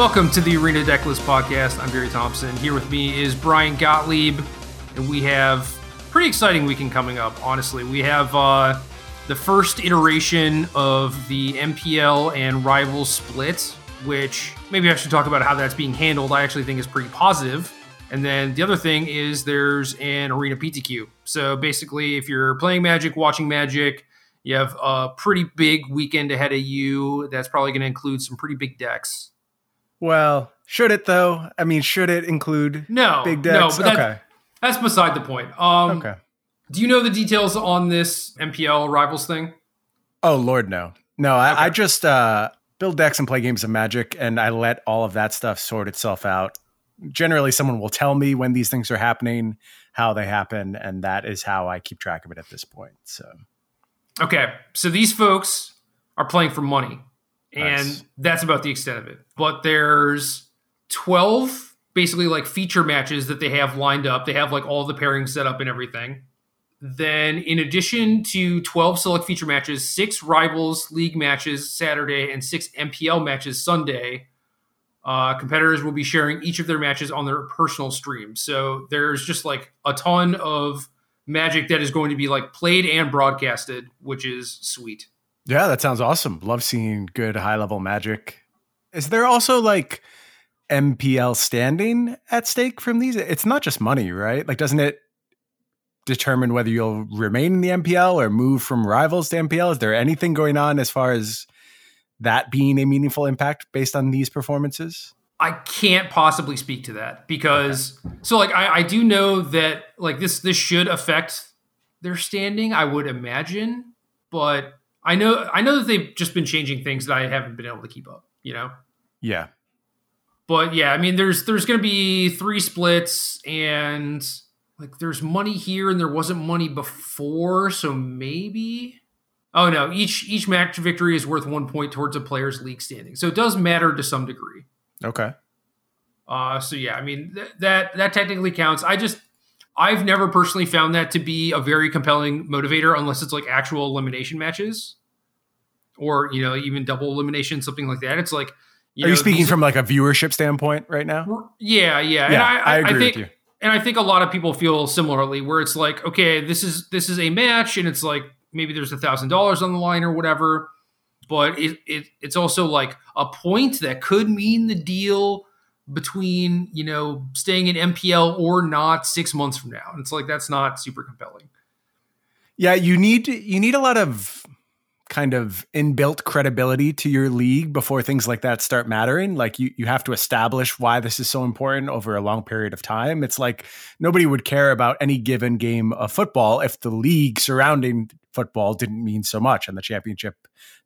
Welcome to the Arena Decklist podcast. I'm Barry Thompson. Here with me is Brian Gottlieb, and we have pretty exciting weekend coming up. Honestly, we have uh, the first iteration of the MPL and Rivals split, which maybe I should talk about how that's being handled. I actually think is pretty positive. And then the other thing is there's an Arena PTQ. So basically, if you're playing Magic, watching Magic, you have a pretty big weekend ahead of you. That's probably going to include some pretty big decks. Well, should it though? I mean, should it include no big decks? No, but okay, that's beside the point. Um, okay. Do you know the details on this MPL rivals thing? Oh Lord, no, no. I, okay. I just uh, build decks and play games of Magic, and I let all of that stuff sort itself out. Generally, someone will tell me when these things are happening, how they happen, and that is how I keep track of it at this point. So, okay, so these folks are playing for money and nice. that's about the extent of it. But there's 12 basically like feature matches that they have lined up. They have like all the pairings set up and everything. Then, in addition to 12 select feature matches, six rivals league matches Saturday and six MPL matches Sunday, uh, competitors will be sharing each of their matches on their personal stream. So there's just like a ton of magic that is going to be like played and broadcasted, which is sweet. Yeah, that sounds awesome. Love seeing good high level magic. Is there also like MPL standing at stake from these? It's not just money, right? Like, doesn't it determine whether you'll remain in the MPL or move from rivals to MPL? Is there anything going on as far as that being a meaningful impact based on these performances? I can't possibly speak to that because okay. so like I, I do know that like this this should affect their standing, I would imagine, but I know I know that they've just been changing things that I haven't been able to keep up, you know? Yeah. But yeah, I mean there's there's gonna be three splits and like there's money here and there wasn't money before, so maybe Oh no, each each match victory is worth one point towards a player's league standing. So it does matter to some degree. Okay. Uh so yeah, I mean th- that that technically counts. I just I've never personally found that to be a very compelling motivator unless it's like actual elimination matches or, you know, even double elimination, something like that. It's like, you are know, you speaking from like a viewership standpoint right now? Yeah, yeah. yeah I, I, I, agree I think, with you. And I think a lot of people feel similarly where it's like, okay, this is, this is a match and it's like, maybe there's a thousand dollars on the line or whatever, but it, it, it's also like a point that could mean the deal between you know staying in MPL or not six months from now. And it's like that's not super compelling. Yeah, you need you need a lot of kind of inbuilt credibility to your league before things like that start mattering. Like you you have to establish why this is so important over a long period of time. It's like nobody would care about any given game of football if the league surrounding football didn't mean so much and the championship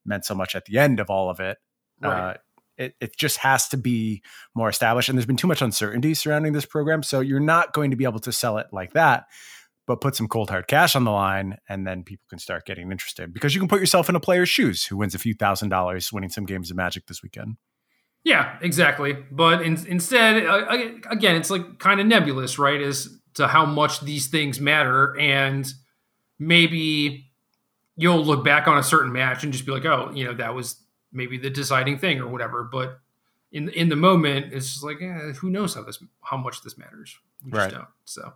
meant so much at the end of all of it. Right. Uh, it, it just has to be more established. And there's been too much uncertainty surrounding this program. So you're not going to be able to sell it like that, but put some cold hard cash on the line and then people can start getting interested because you can put yourself in a player's shoes who wins a few thousand dollars winning some games of magic this weekend. Yeah, exactly. But in, instead, uh, again, it's like kind of nebulous, right? As to how much these things matter. And maybe you'll look back on a certain match and just be like, oh, you know, that was maybe the deciding thing or whatever. But in in the moment, it's just like, eh, who knows how this how much this matters? We just right. don't. So,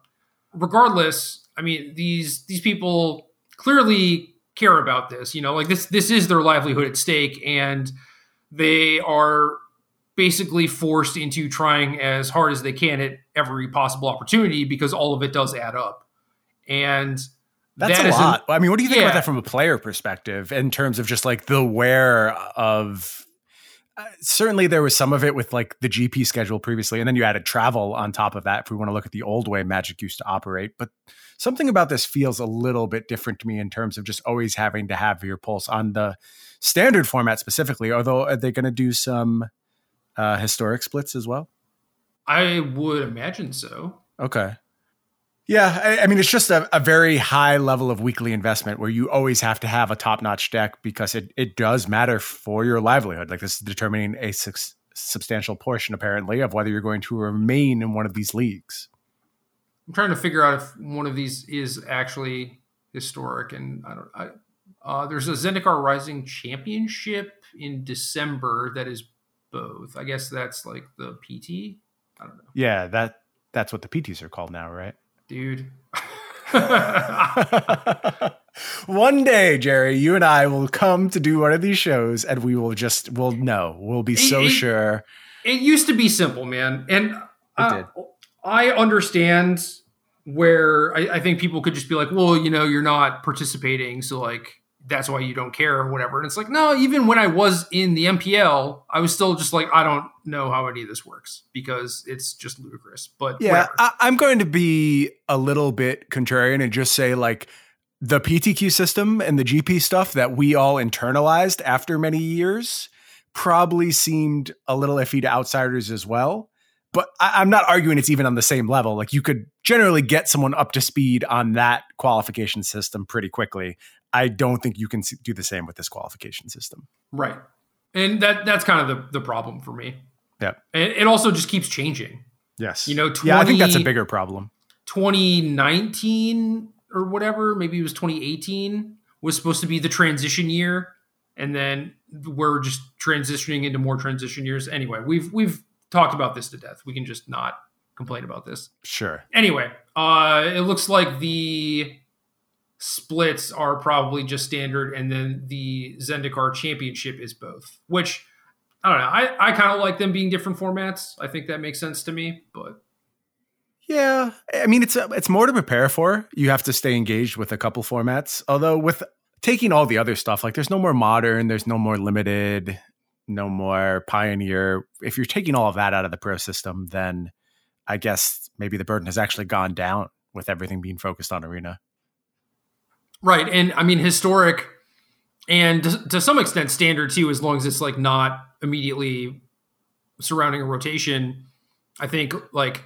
regardless, I mean these these people clearly care about this. You know, like this this is their livelihood at stake, and they are basically forced into trying as hard as they can at every possible opportunity because all of it does add up. And that's that a lot. An, I mean, what do you think yeah. about that from a player perspective in terms of just like the wear of? Uh, certainly, there was some of it with like the GP schedule previously, and then you added travel on top of that. If we want to look at the old way Magic used to operate, but something about this feels a little bit different to me in terms of just always having to have your pulse on the standard format specifically. Although, are they going to do some uh, historic splits as well? I would imagine so. Okay. Yeah, I, I, mean, it's just a, a, very high level of weekly investment where you always have to have a top notch deck because it, it does matter for your livelihood. Like, this is determining a su- substantial portion, apparently, of whether you're going to remain in one of these leagues. I'm trying to figure out if one of these is actually historic. And I don't, I, uh, there's a Zendikar Rising Championship in December that is both. I guess that's like the PT. I don't know. Yeah, that that's what the PTs are called now, right? Dude. one day, Jerry, you and I will come to do one of these shows and we will just we'll know. We'll be so It- it- sure. it used to be simple, man. And uh, did. I understand where I, I think people could just be like, well, you know, you're not participating, so like that's why you don't care or whatever. And it's like, no, even when I was in the MPL, I was still just like, I don't know how any of this works because it's just ludicrous. But Yeah, whatever. I, I'm going to be a little bit contrarian and just say like the PTQ system and the GP stuff that we all internalized after many years probably seemed a little iffy to outsiders as well. But I, I'm not arguing it's even on the same level. Like you could generally get someone up to speed on that qualification system pretty quickly. I don't think you can do the same with this qualification system. right. And that that's kind of the, the problem for me. Yeah. And it also just keeps changing. Yes. You know, yeah, I think that's a bigger problem. 2019 or whatever, maybe it was 2018, was supposed to be the transition year, and then we're just transitioning into more transition years. Anyway, we've we've talked about this to death. We can just not complain about this. Sure. Anyway, uh, it looks like the splits are probably just standard, and then the Zendikar Championship is both. Which I don't know. I I kind of like them being different formats. I think that makes sense to me, but. Yeah, I mean it's it's more to prepare for. You have to stay engaged with a couple formats. Although with taking all the other stuff, like there's no more modern, there's no more limited, no more pioneer. If you're taking all of that out of the pro system, then I guess maybe the burden has actually gone down with everything being focused on arena. Right. And I mean, historic and to, to some extent standard too, as long as it's like not immediately surrounding a rotation. I think like,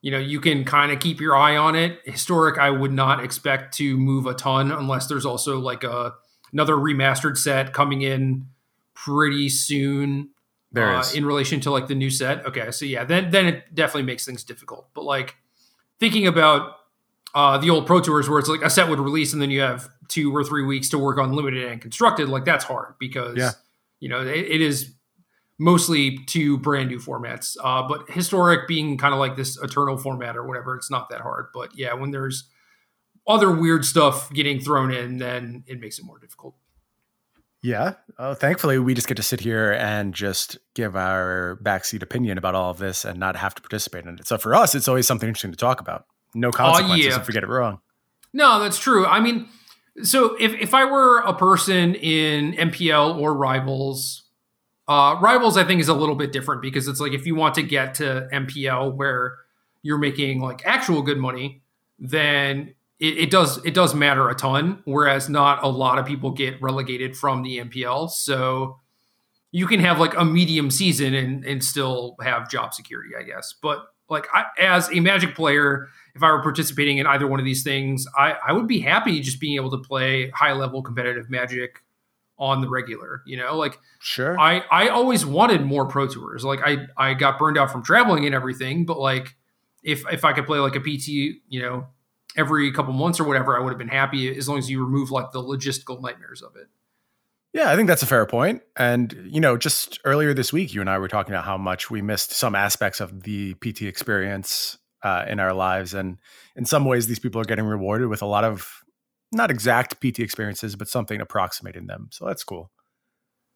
you know, you can kind of keep your eye on it. Historic, I would not expect to move a ton unless there's also like a another remastered set coming in pretty soon There uh, is. in relation to like the new set. Okay, so yeah, then then it definitely makes things difficult. But like thinking about uh, the old Pro Tours where it's like a set would release and then you have two or three weeks to work on limited and constructed, like that's hard because Yeah. you know it, it is mostly two brand new formats. Uh, but historic being kind of like this eternal format or whatever, it's not that hard. But yeah, when there's other weird stuff getting thrown in, then it makes it more difficult. Yeah. Uh, thankfully, we just get to sit here and just give our backseat opinion about all of this and not have to participate in it. So for us, it's always something interesting to talk about. No consequences yeah. if we get it wrong. No, that's true. I mean, so if, if I were a person in MPL or Rivals, uh, Rivals I think is a little bit different because it's like if you want to get to MPL where you're making like actual good money, then it, it does it does matter a ton. Whereas not a lot of people get relegated from the MPL, so you can have like a medium season and and still have job security, I guess. But like I, as a Magic player, if I were participating in either one of these things, I, I would be happy just being able to play high level competitive Magic on the regular. You know, like Sure. I I always wanted more pro tours. Like I I got burned out from traveling and everything, but like if if I could play like a PT, you know, every couple months or whatever, I would have been happy as long as you remove like the logistical nightmares of it. Yeah, I think that's a fair point. And, you know, just earlier this week, you and I were talking about how much we missed some aspects of the PT experience uh, in our lives. And in some ways, these people are getting rewarded with a lot of not exact PT experiences, but something approximating them. So that's cool.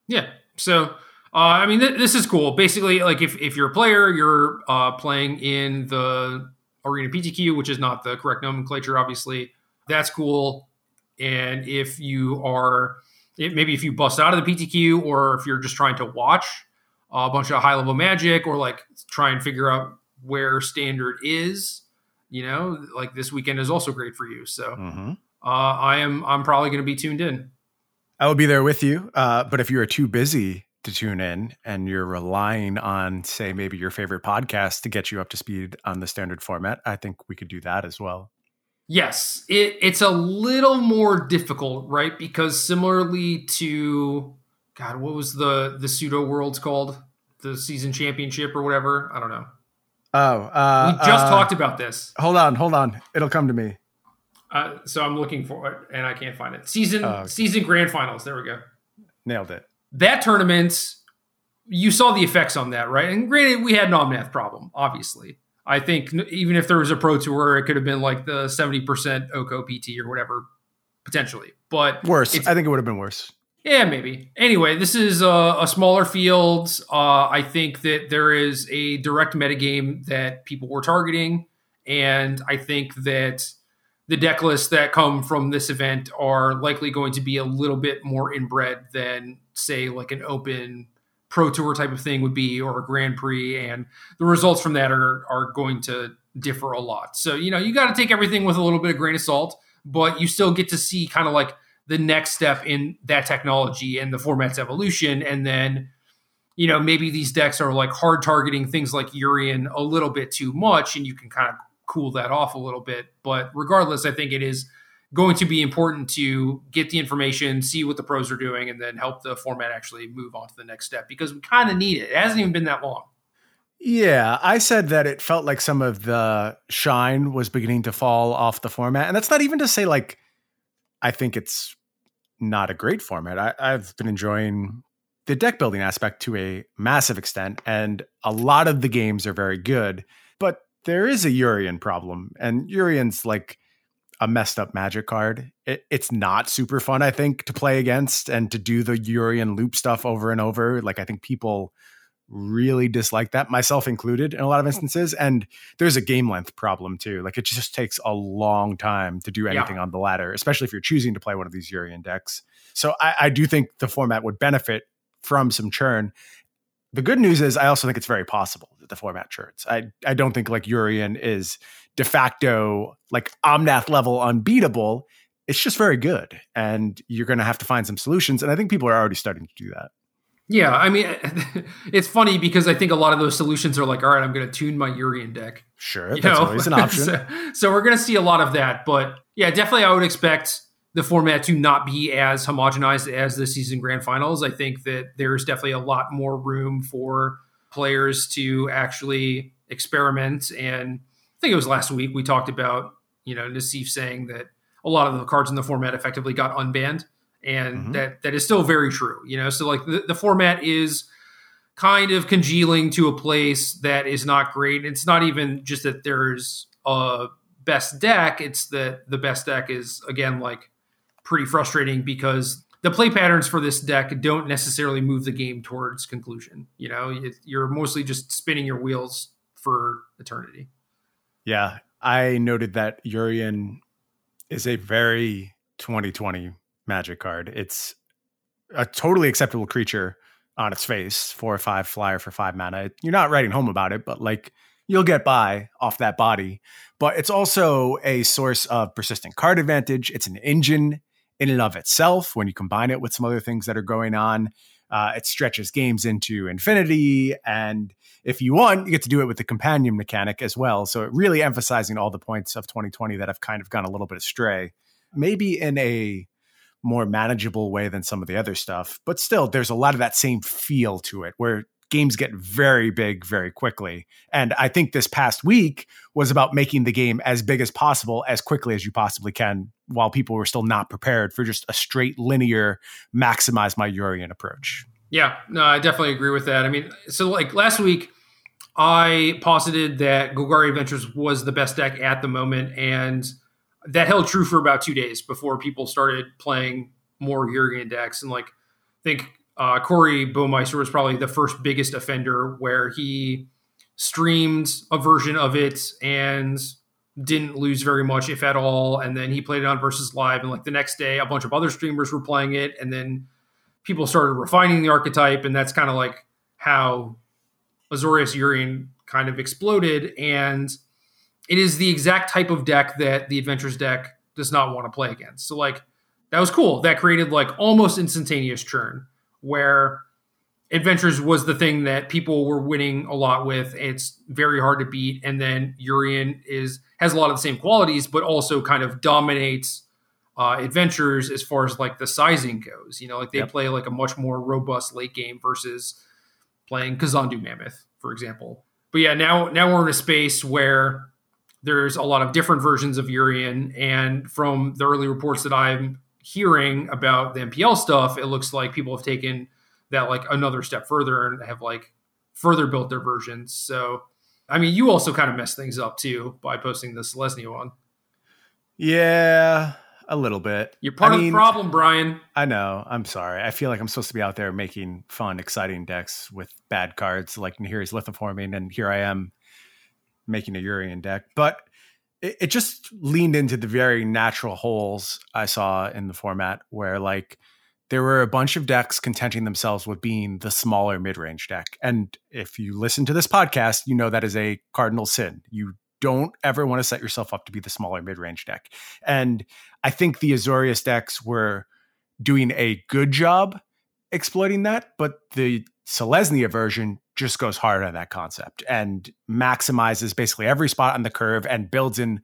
Yeah. So, uh, I mean, th- this is cool. Basically, like if, if you're a player, you're uh, playing in the Arena PTQ, which is not the correct nomenclature, obviously. That's cool. And if you are, it, maybe if you bust out of the PTQ, or if you're just trying to watch a bunch of high level magic, or like try and figure out where standard is, you know, like this weekend is also great for you. So, Mm-hmm. uh, I am I'm probably going to be tuned in. I will be there with you. Uh, but if you are too busy to tune in and you're relying on, say, maybe your favorite podcast to get you up to speed on the standard format, I think we could do that as well. Yes, it, it's a little more difficult, right? Because similarly to God, what was the the pseudo worlds called? The season championship or whatever? I don't know. Oh, uh, We just uh, talked about this, Hold on, hold on. It'll come to me. uh, so I'm looking for it and I can't find it. Season Oh, okay. season grand finals. There we go. Nailed it. That tournament you saw the effects on that, right? And granted, we had an Omnath problem, obviously. I think even if there was a pro tour, it could have been like the 70% OCO PT or whatever, potentially. But worse. I think it would have been worse. Yeah, maybe. Anyway, this is a, a smaller field. Uh, I think that there is a direct metagame that people were targeting. And I think that the deck lists that come from this event are likely going to be a little bit more inbred than, say, like an open pro tour type of thing would be or a grand prix and the results from that are are going to differ a lot so you know you got to take everything with a little bit of grain of salt but you still get to see kind of like the next step in that technology and the format's evolution and then you know maybe these decks are like hard targeting things like Yorion a little bit too much and you can kind of cool that off a little bit but regardless i think it is going to be important to get the information, see what the pros are doing, and then help the format actually move on to the next step because we kind of need it. It hasn't even been that long. Yeah, I said that it felt like some of the shine was beginning to fall off the format. And that's not even to say, like, I think it's not a great format. I, I've been enjoying the deck building aspect to a massive extent, and a lot of the games are very good. But there is a Yorion problem, and Yorion's like a messed up magic card. It, it's not super fun, I think, to play against and to do the Yorion loop stuff over and over. Like I think people really dislike that, myself included, in a lot of oh. instances. And there's a game length problem too. Like it just takes a long time to do anything yeah. on the ladder, especially if you're choosing to play one of these Yorion decks. So I, I do think the format would benefit from some churn. The good news is I also think it's very possible that the format churns. I, I don't think like Yorion is de facto like Omnath level unbeatable. It's just very good. And you're going to have to find some solutions. And I think people are already starting to do that. Yeah, I mean, it's funny because I think a lot of those solutions are like, all right, I'm going to tune my Yorion deck. Sure, you that's know? always an option. so, so, we're going to see a lot of that, but yeah, definitely, I would expect the format to not be as homogenized as the season grand finals. I think that there's definitely a lot more room for players to actually experiment. And I think it was last week we talked about you know Nassif saying that a lot of the cards in the format effectively got unbanned, and mm-hmm. that that is still very true. You know, so like the, the format is kind of congealing to a place that is not great. It's not even just that there's a best deck; it's that the best deck is again like pretty frustrating because the play patterns for this deck don't necessarily move the game towards conclusion. You know, you're mostly just spinning your wheels for eternity. Yeah, I noted that Yorion is a very 2020 magic card. It's a totally acceptable creature on its face, four or five flyer for five mana. You're not writing home about it, but like you'll get by off that body. But it's also a source of persistent card advantage. It's an engine in and of itself when you combine it with some other things that are going on. Uh, it stretches games into infinity. And if you want, you get to do it with the companion mechanic as well. So it really emphasizing all the points of 2020 that have kind of gone a little bit astray, maybe in a more manageable way than some of the other stuff. But still, there's a lot of that same feel to it where games get very big very quickly. And I think this past week was about making the game as big as possible as quickly as you possibly can while people were still not prepared for just a straight linear maximize my Yorion approach. Yeah, no, I definitely agree with that. I mean, so like last week, I posited that Golgari Adventures was the best deck at the moment, and that held true for about two days before people started playing more Yorion decks. And like, I think uh, Corey Baumeister was probably the first biggest offender where he streamed a version of it and didn't lose very much, if at all. And then he played it on Versus Live, and like the next day, a bunch of other streamers were playing it, and then people started refining the archetype, and that's kind of like how Azorius Yorion kind of exploded. And it is the exact type of deck that the Adventures deck does not want to play against. So like that was cool. That created like almost instantaneous churn where Adventures was the thing that people were winning a lot with. It's very hard to beat, and then Yorion is has a lot of the same qualities, but also kind of dominates uh, Adventures as far as like the sizing goes. You know, like they yep. play like a much more robust late game versus playing Kazandu Mammoth, for example. But yeah, now now we're in a space where there's a lot of different versions of Yorion, and from the early reports that I'm hearing about the MPL stuff, it looks like people have taken that like another step further and have like further built their versions. So, I mean, you also kind of messed things up too by posting the Selesnya one. Yeah, a little bit. You're part I of mean, the problem, Brian. I know. I'm sorry. I feel like I'm supposed to be out there making fun, exciting decks with bad cards like Nahiri's Lithoforming, and here I am making a Yorion deck. But it, it just leaned into the very natural holes I saw in the format where like there were a bunch of decks contenting themselves with being the smaller mid-range deck. And if you listen to this podcast, you know that is a cardinal sin. You don't ever want to set yourself up to be the smaller mid-range deck. And I think the Azorius decks were doing a good job exploiting that, but the Selesnya version just goes hard on that concept and maximizes basically every spot on the curve and builds in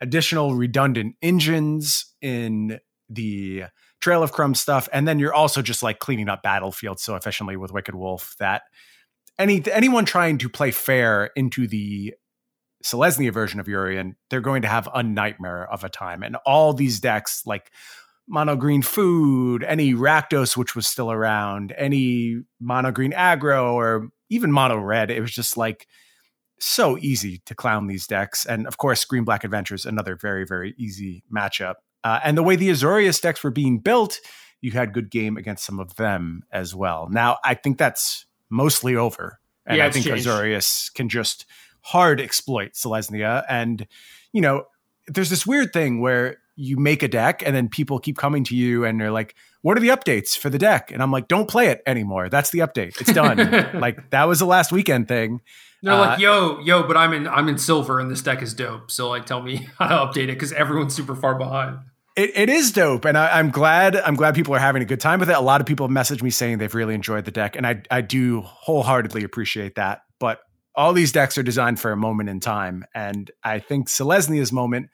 additional redundant engines in the Trail of Crumbs stuff. And then you're also just like cleaning up battlefield so efficiently with Wicked Wolf that any anyone trying to play fair into the Selesnya version of Yorion, they're going to have a nightmare of a time. And all these decks, like mono green food, any Rakdos, which was still around, any mono green aggro, or even mono red, it was just like so easy to clown these decks. And of course, green black adventures, another very, very easy matchup. Uh, and the way the Azorius decks were being built, you had good game against some of them as well. Now, I think that's mostly over. And Yeah, I think changed. Azorius can just hard exploit Selesnya. And, you know, there's this weird thing where you make a deck and then people keep coming to you and they're like, what are the updates for the deck? And I'm like, don't play it anymore. That's the update. It's done. like that was the last weekend thing. They're Uh, like, yo, yo, but I'm in I'm in silver and this deck is dope. So like tell me how to update it because everyone's super far behind. It, it is dope, and I, I'm glad. I'm glad people are having a good time with it. A lot of people message me saying they've really enjoyed the deck, and I I do wholeheartedly appreciate that. But all these decks are designed for a moment in time, and I think Selesnya's moment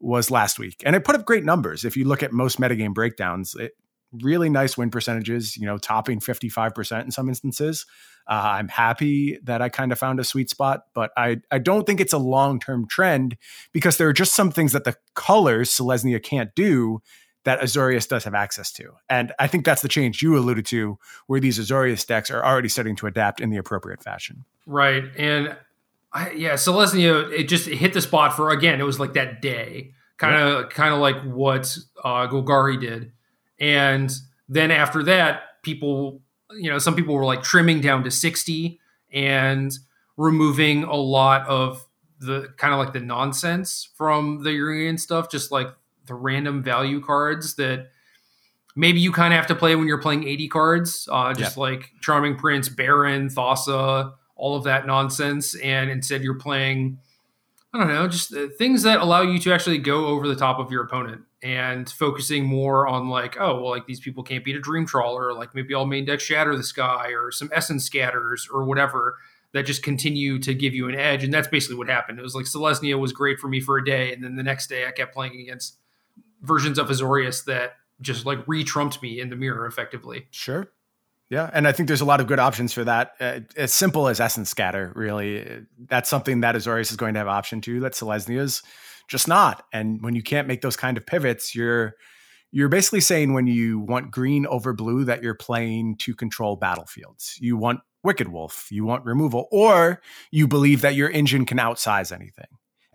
was last week, and it put up great numbers. If you look at most metagame breakdowns, it really nice win percentages. You know, topping 55 percent in some instances. Uh, I'm happy that I kind of found a sweet spot, but I I don't think it's a long term trend because there are just some things that the colors Selesnya can't do that Azorius does have access to. And I think that's the change you alluded to, where these Azorius decks are already starting to adapt in the appropriate fashion. Right. And I, yeah, Selesnya, it just hit the spot for again, it was like that day. Kind of kind of like what uh Golgari did. And then after that, people, you know, some people were like trimming down to 60 and removing a lot of the kind of like the nonsense from the Yorion stuff, just like the random value cards that maybe you kind of have to play when you're playing 80 cards, uh, just like Charming Prince, Baron, Thassa, all of that nonsense. And instead you're playing, I don't know, just uh, things that allow you to actually go over the top of your opponent and focusing more on like, oh, well, like these people can't beat a Dream Trawler, like maybe I'll main deck Shatter the Sky or some Essence Scatters or whatever that just continue to give you an edge. And that's basically what happened. It was like Selesnya was great for me for a day. And then the next day I kept playing against versions of Azorius that just like re-trumped me in the mirror effectively. Sure. Yeah, and I think there's a lot of good options for that. Uh, as simple as Essence Scatter, really, that's something that Azorius is going to have option to. That Selesnya's just not. And when you can't make those kind of pivots, you're you're basically saying when you want green over blue that you're playing to control battlefields. You want Wicked Wolf, you want removal, or you believe that your engine can outsize anything.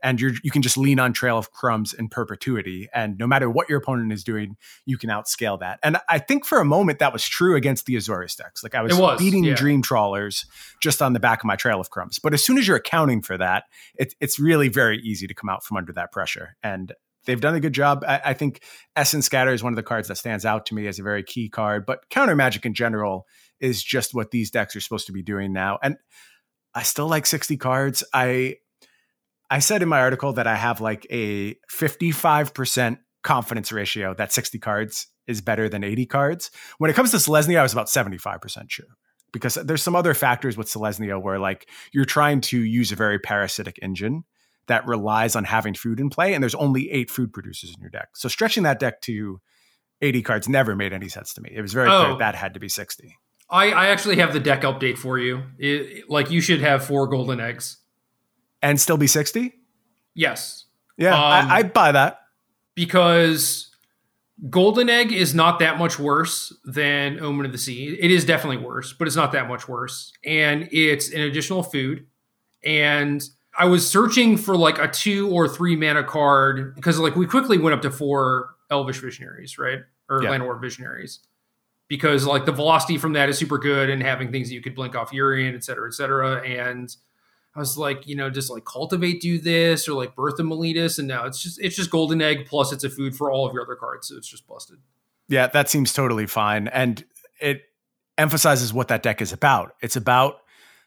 And you're, you can just lean on Trail of Crumbs in perpetuity. And no matter what your opponent is doing, you can outscale that. And I think for a moment that was true against the Azorius decks. Like I was, was, beating yeah. Dream Trawlers just on the back of my Trail of Crumbs. But as soon as you're accounting for that, it, it's really very easy to come out from under that pressure. And they've done a good job. I, I think Essence Scatter is one of the cards that stands out to me as a very key card. But counter magic in general is just what these decks are supposed to be doing now. And I still like 60 cards. I I said in my article that I have like a 55% confidence ratio that 60 cards is better than 80 cards. When it comes to Selesnya, I was about 75% sure. Because there's some other factors with Selesnya where like you're trying to use a very parasitic engine that relies on having food in play, and there's only eight food producers in your deck. So stretching that deck to 80 cards never made any sense to me. It was very Oh. clear that had to be 60. I, I actually have the deck update for you. It, like you should have four golden eggs. And still be 60? Yes, Yeah, Um, I, I buy that. because Golden Egg is not that much worse than Omen of the Sea. It is definitely worse, but it's not that much worse. And it's an additional food. And I was searching for like a two or three mana card because like we quickly went up to four Elvish Visionaries, right? Or yeah. Llanowar Visionaries. Because like the velocity from that is super good and having things that you could blink off Yorion, et cetera, et cetera. And I was like, you know, just like cultivate do this or like birth of Meletis, and now it's just it's just golden egg plus it's a food for all of your other cards, so it's just busted. Yeah, that seems totally fine, and it emphasizes what that deck is about. It's about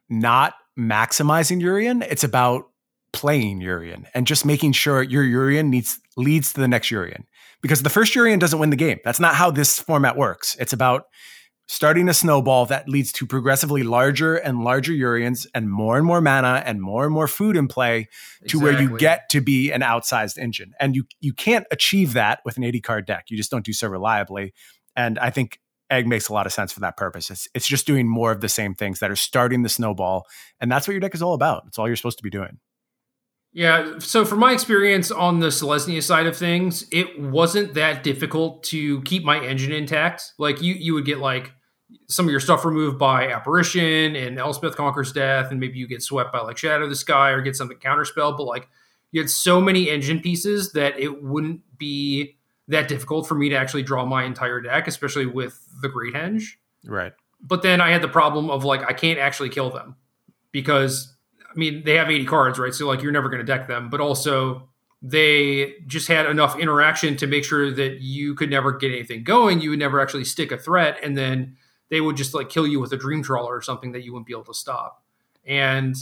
not maximizing Yorion. It's about playing Yorion and just making sure your Yorion needs leads to the next Yorion. Because the first Yorion doesn't win the game. That's not how this format works. It's about starting a snowball that leads to progressively larger and larger Yorions and more and more mana and more and more food in play exactly. to where you get to be an outsized engine. And you you can't achieve that with an 80 card deck. You just don't do so reliably. And I think egg makes a lot of sense for that purpose. It's it's just doing more of the same things that are starting the snowball. And that's what your deck is all about. It's all you're supposed to be doing. Yeah, so from my experience on the Selesnya side of things, it wasn't that difficult to keep my engine intact. Like you you would get like some of your stuff removed by apparition and Elspeth conquers death, and maybe you get swept by like Shatter of the Sky or get something counterspell. But like you had so many engine pieces that it wouldn't be that difficult for me to actually draw my entire deck, especially with the Great Henge. Right. But then I had the problem of like I can't actually kill them because I mean they have 80 cards, right? So like you're never going to deck them, but also they just had enough interaction to make sure that you could never get anything going. You would never actually stick a threat, and then they would just like kill you with a dream trawler or something that you wouldn't be able to stop. And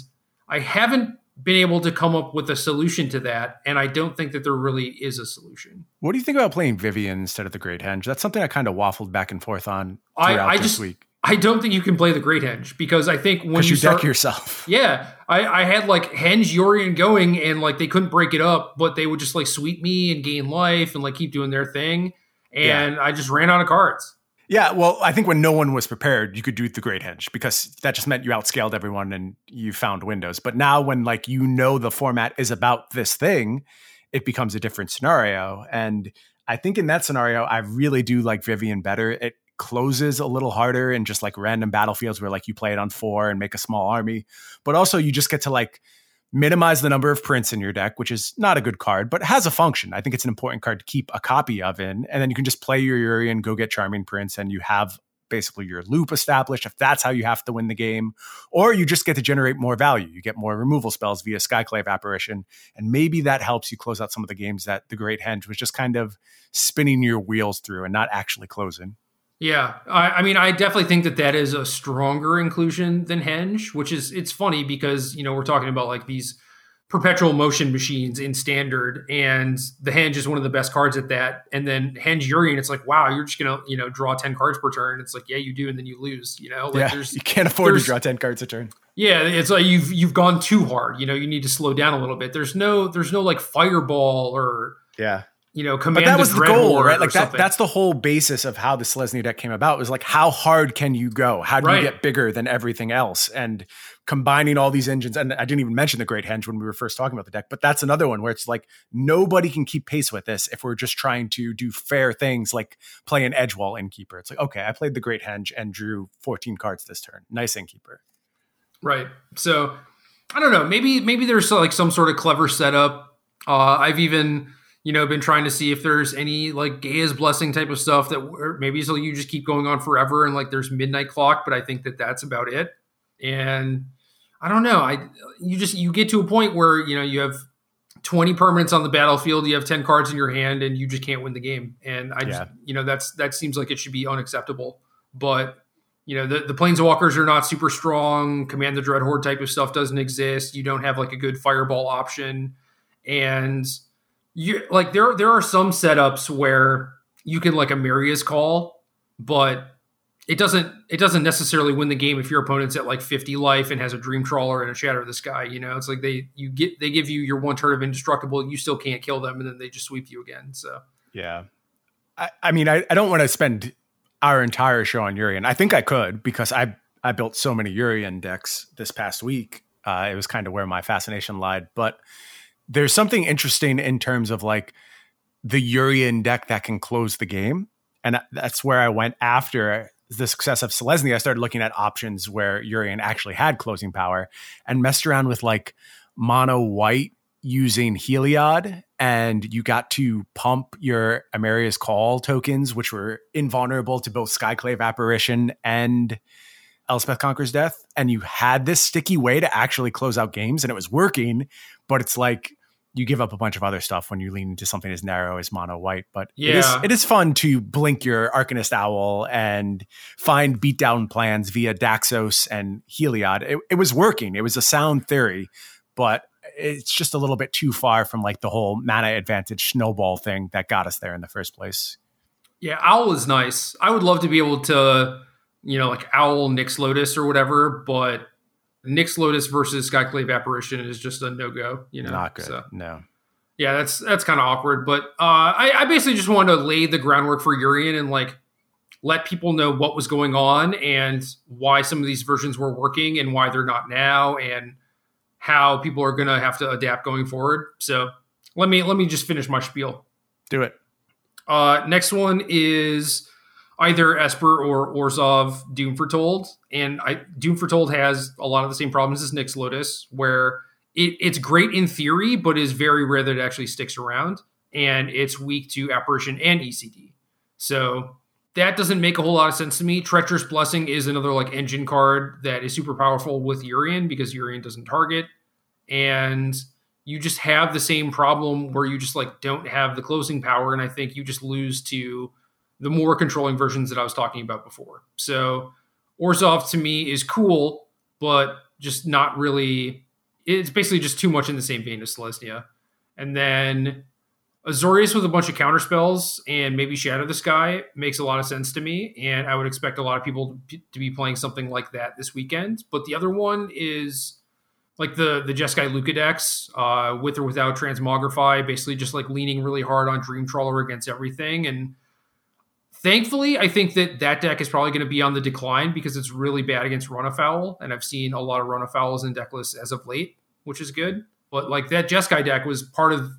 I haven't been able to come up with a solution to that, and I don't think that there really is a solution. What do you think about playing Vivien instead of the Great Henge? That's something I kind of waffled back and forth on throughout I, I this just, week. I don't think you can play the Great Henge because I think when you, you start, deck yourself. Yeah, I, I had like Henge Yorion going, and like they couldn't break it up, but they would just like sweep me and gain life and like keep doing their thing, and yeah. I just ran out of cards. Yeah, well, I think when no one was prepared, you could do the great henge because that just meant you outscaled everyone and you found windows. But now when like you know the format is about this thing, it becomes a different scenario. And I think in that scenario, I really do like Vivien better. It closes a little harder in just like random battlefields where like you play it on four and make a small army. But also you just get to like minimize the number of prints in your deck, which is not a good card, but has a function. I think it's an important card to keep a copy of in. And then you can just play your Yorion, go get Charming Prince, and you have basically your loop established if that's how you have to win the game. Or you just get to generate more value. You get more removal spells via Skyclave Apparition. And maybe that helps you close out some of the games that the Great Henge was just kind of spinning your wheels through and not actually closing. Yeah, I, I, mean, I definitely think that that is a stronger inclusion than Henge, which is it's funny because you know we're talking about like these perpetual motion machines in standard, and the Henge is one of the best cards at that. And then Henge Yorion, it's like wow, you're just gonna you know draw ten cards per turn. It's like yeah, you do, and then you lose. You know, like, yeah, you can't afford to draw ten cards a turn. Yeah, it's like you've you've gone too hard. You know, you need to slow down a little bit. There's no there's no like fireball or yeah you know, command. But that was the, goal, right? Like that. That's the whole basis of how the Selesnya deck came about. Was like, how hard can you go? How do right. you get bigger than everything else? And combining all these engines. And I didn't even mention the Great Henge when we were first talking about the deck, but that's another one where it's like nobody can keep pace with this if we're just trying to do fair things like play an Edgewall Innkeeper. It's like, okay, I played the Great Henge and drew 14 cards this turn. Nice Innkeeper. Right. So I don't know. Maybe maybe there's like some sort of clever setup. Uh, I've even you know, been trying to see if there's any like Gaia's blessing type of stuff that maybe so you just keep going on forever and like there's midnight clock, but I think that that's about it. And I don't know. I you just you get to a point where you know you have 20 permanents on the battlefield, you have 10 cards in your hand, and you just can't win the game. And I just you know that's that seems like it should be unacceptable. But you know the the planeswalkers are not super strong. Command the Dreadhorde type of stuff doesn't exist. You don't have like a good fireball option, and you like there there are some setups where you can like Emeria's call, but it doesn't it doesn't necessarily win the game if your opponent's at like 50 life and has a dream trawler and a shatter of the sky you know it's like they you get they give you your one turn of indestructible you still can't kill them and then they just sweep you again so yeah i, I mean I, I don't want to spend our entire show on Yorion. I think I could because I I built so many Yorion decks this past week. Uh, it was kind of where my fascination lied, but there's something interesting in terms of like the Yorion deck that can close the game. And that's where I went after the success of Selesnya. I started looking at options where Yorion actually had closing power and messed around with like mono white using Heliod, and you got to pump your Emeria's Call tokens, which were invulnerable to both Skyclave Apparition and Elspeth Conquers Death. And you had this sticky way to actually close out games, and it was working, but it's like you give up a bunch of other stuff when you lean into something as narrow as mono white. But yeah. it, is, it is fun to blink your Arcanist Owl and find beatdown plans via Daxos and Heliod. It, it was working. It was a sound theory, but it's just a little bit too far from like the whole mana advantage snowball thing that got us there in the first place. Yeah, Owl is nice. I would love to be able to, you know, like Owl Nyx Lotus or whatever, but Nyx Lotus versus Skyclave Apparition is just a no go. You know, not good. So, no. Yeah, that's that's kind of awkward. But uh, I, I basically just wanted to lay the groundwork for Yorion and like let people know what was going on and why some of these versions were working and why they're not now and how people are going to have to adapt going forward. So let me let me just finish my spiel. Do it. Uh, next one is either Esper or Orzhov Doom Foretold, and I Doom Foretold has a lot of the same problems as Nyx Lotus, where it, it's great in theory, but is very rare that it actually sticks around, and it's weak to Apparition and ECD. So that doesn't make a whole lot of sense to me. Treacherous Blessing is another like engine card that is super powerful with Yorion because Yorion doesn't target, and you just have the same problem where you just like don't have the closing power, and I think you just lose to the more controlling versions that I was talking about before. So Orzhov to me is cool, but just not really. It's basically just too much in the same vein as Selesnya. And then Azorius with a bunch of counter spells and maybe Shatter the Sky makes a lot of sense to me, and I would expect a lot of people to be playing something like that this weekend. But the other one is like the the Jeskai Lukka decks, uh, with or without Transmogrify, basically just like leaning really hard on Dream Trawler against everything. And thankfully, I think that that deck is probably going to be on the decline because it's really bad against Run Afoul, and I've seen a lot of Run Afouls in deck lists as of late, which is good. But like that Jeskai deck was part of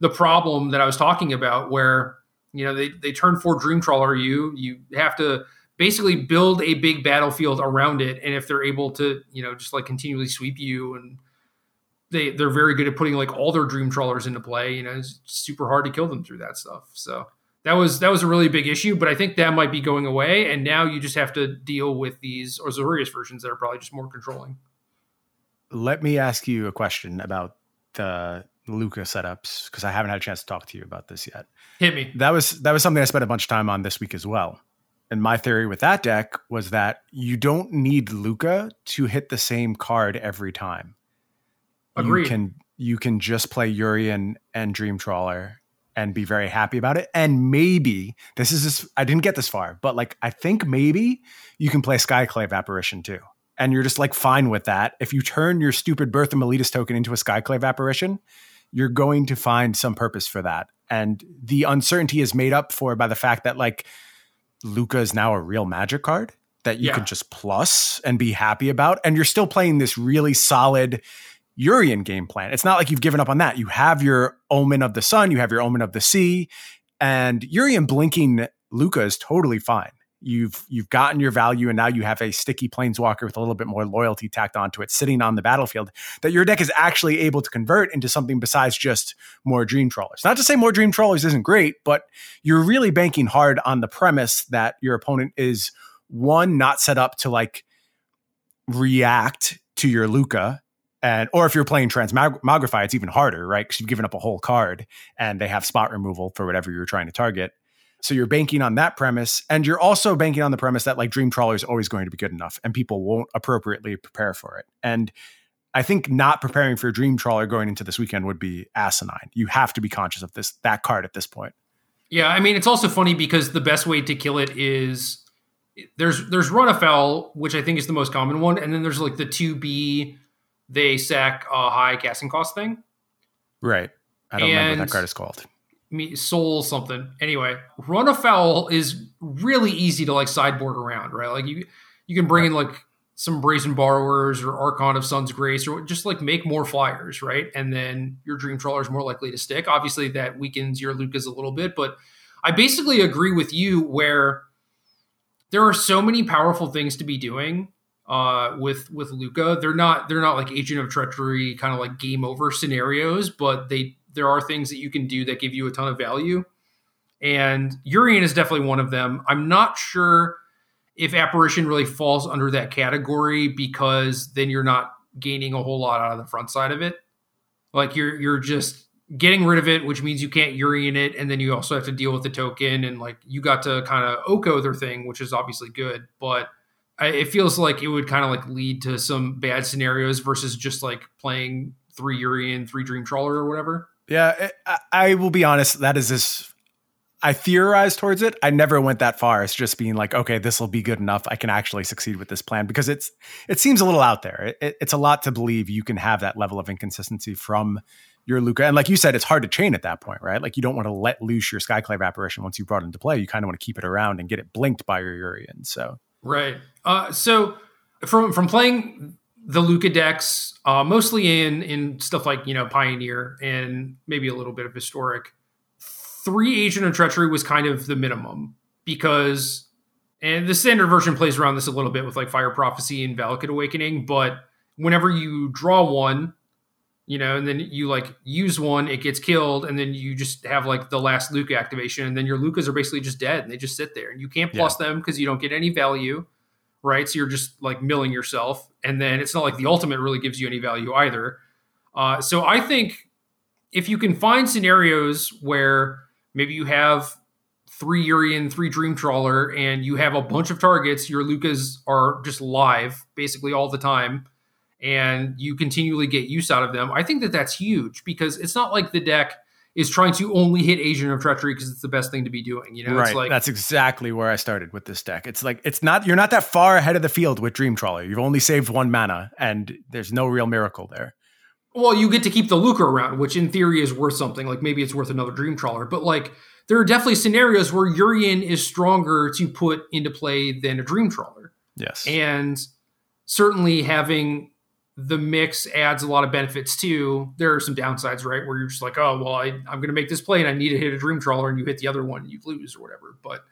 the problem that I was talking about, where you know they they turn four Dream Trawler you, you have to basically build a big battlefield around it, and if they're able to, you know, just like continually sweep you and they they're very good at putting like all their dream trawlers into play. You know, it's super hard to kill them through that stuff. So that was that was a really big issue, but I think that might be going away, and now you just have to deal with these Azorius versions that are probably just more controlling. Let me ask you a question about the Lukka setups because I haven't had a chance to talk to you about this yet. Hit me. That was that was something I spent a bunch of time on this week as well. And my theory with that deck was that you don't need Lukka to hit the same card every time. Agreed. You can you can just play Yorion and Dream Trawler and be very happy about it. And maybe this is this I didn't get this far, but like I think maybe you can play Skyclave Apparition too and you're just like fine with that. If you turn your stupid Birth of Meletis token into a Skyclave apparition, you're going to find some purpose for that. And the uncertainty is made up for by the fact that like Lukka is now a real magic card that you yeah. can just plus and be happy about. And you're still playing this really solid Yorion game plan. It's not like you've given up on that. You have your Omen of the Sun, you have your Omen of the Sea, and Yorion blinking Luca is totally fine you've you've gotten your value and now you have a sticky planeswalker with a little bit more loyalty tacked onto it sitting on the battlefield that your deck is actually able to convert into something besides just more dream trawlers not to say more dream trawlers isn't great but you're really banking hard on the premise that your opponent is one not set up to like react to your Lukka and or if you're playing transmogrify it's even harder right because you've given up a whole card and they have spot removal for whatever you're trying to target so you're banking on that premise. And you're also banking on the premise that like Dream Trawler is always going to be good enough and people won't appropriately prepare for it. And I think not preparing for Dream Trawler going into this weekend would be asinine. You have to be conscious of this that card at this point. Yeah, I mean it's also funny because the best way to kill it is there's there's run afoul, which I think is the most common one, and then there's like the two B they sack a high casting cost thing. Right. I don't and remember what that card is called me soul something. Anyway, run afoul is really easy to like sideboard around, right? Like you you can bring in like some brazen borrowers or archon of sun's grace or just like make more flyers right and then your dream trawler is more likely to stick obviously that weakens your lucas a little bit but i basically agree with you where there are so many powerful things to be doing uh, with with Lukka. They're not they're not like agent of treachery kind of like game over scenarios, but they there are things that you can do that give you a ton of value. And Yorion is definitely one of them. I'm not sure if apparition really falls under that category because then you're not gaining a whole lot out of the front side of it. Like you're you're just getting rid of it, which means you can't Yorion it, and then you also have to deal with the token, and like you got to kind of Oko their thing, which is obviously good, but it feels like it would kind of like lead to some bad scenarios versus just like playing three Yorion, three Dream Trawler or whatever. Yeah, eh, I, I will be honest. That is this I theorized towards it. I never went that far. It's just being like, okay, this will be good enough. I can actually succeed with this plan because it's it seems a little out there. It, it's a lot to believe you can have that level of inconsistency from your Lukka. And like you said, it's hard to chain at that point, right? Like you don't want to let loose your Skyclave apparition once you brought it into play. You kind of want to keep it around and get it blinked by your Yorion. So right. Uh, so from from playing the Lukka decks, uh, mostly in in stuff like you know Pioneer and maybe a little bit of Historic three Agent of Treachery was kind of the minimum because, and the standard version plays around this a little bit with like Fire Prophecy and Valakut Awakening, but whenever you draw one, you know, and then you like use one, it gets killed, and then you just have like the last Lukka activation, and then your Lukkas are basically just dead and they just sit there, and you can't plus yeah. them because you don't get any value, right? So you're just like milling yourself, and then it's not like the ultimate really gives you any value either. Uh, so I think if you can find scenarios where Maybe you have three Yorion, three Dream Trawler, and you have a bunch of targets. Your Lukkas are just live basically all the time, and you continually get use out of them. I think that that's huge because it's not like the deck is trying to only hit Agent of Treachery because it's the best thing to be doing. You know, right? Like, that's exactly where I started with this deck. It's like it's not you're not that far ahead of the field with Dream Trawler. You've only saved one mana, and there's no real miracle there. Well, you get to keep the Lukka around, which in theory is worth something. Like maybe it's worth another Dream Trawler, but like there are definitely scenarios where Yorion is stronger to put into play than a Dream Trawler. Yes, and certainly having the mix adds a lot of benefits too. There are some downsides, right? Where you're just like, oh well, I, I'm going to make this play and I need to hit a Dream Trawler, and you hit the other one and you lose or whatever. But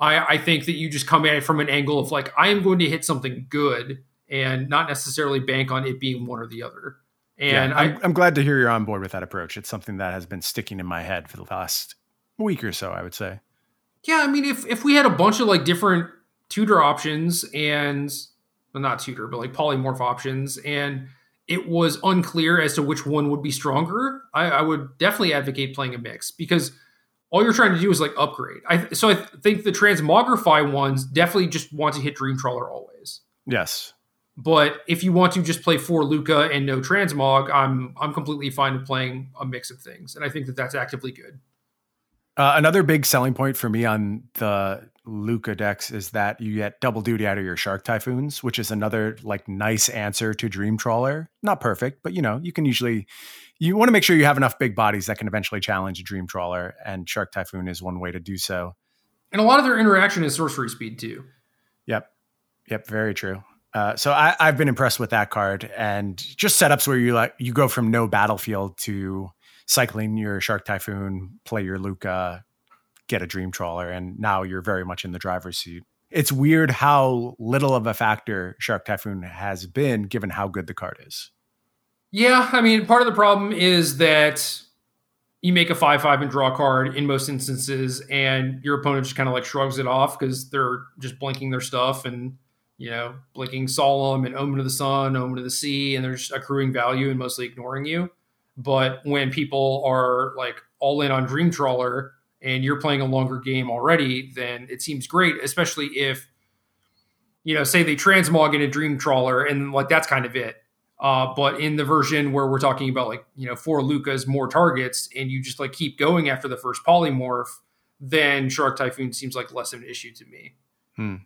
I, I think that you just come at it from an angle of like, I am going to hit something good and not necessarily bank on it being one or the other. And yeah, I'm, I, am glad to hear you're on board with that approach. It's something that has been sticking in my head for the last week or so, I would say. Yeah, I mean, if if we had a bunch of like different tutor options and well, not tutor, but like polymorph options, and it was unclear as to which one would be stronger, I, I would definitely advocate playing a mix because all you're trying to do is like upgrade. I so I think the transmogrify ones definitely just want to hit Dream Trawler always. Yes. But if you want to just play for Lukka and no transmog, I'm I'm completely fine with playing a mix of things, and I think that that's actively good. Uh, another big selling point for me on the Lukka decks is that you get double duty out of your Shark Typhoons, which is another like nice answer to Dream Trawler. Not perfect, but you know you can usually you want to make sure you have enough big bodies that can eventually challenge a Dream Trawler, and Shark Typhoon is one way to do so. And a lot of their interaction is sorcery speed too. Yep, yep, very true. Uh, so I, have been impressed with that card and just setups where you like you go from no battlefield to cycling your Shark Typhoon, play your Lukka, get a Dream Trawler, and now you're very much in the driver's seat. It's weird how little of a factor Shark Typhoon has been given how good the card is. Yeah, I mean, part of the problem is that you make a 5 5 and draw a card in most instances, and your opponent just kind of like shrugs it off because they're just blinking their stuff and you know, blinking solemn and omen of the sun, omen of the sea, and they're just accruing value and mostly ignoring you. But when people are like all in on Dream Trawler and you're playing a longer game already, then it seems great, especially if, you know, say they transmog in a Dream Trawler and like that's kind of it. Uh, but in the version where we're talking about like, you know, four Lukkas, more targets, and you just like keep going after the first polymorph, then Shark Typhoon seems like less of an issue to me. Hmm.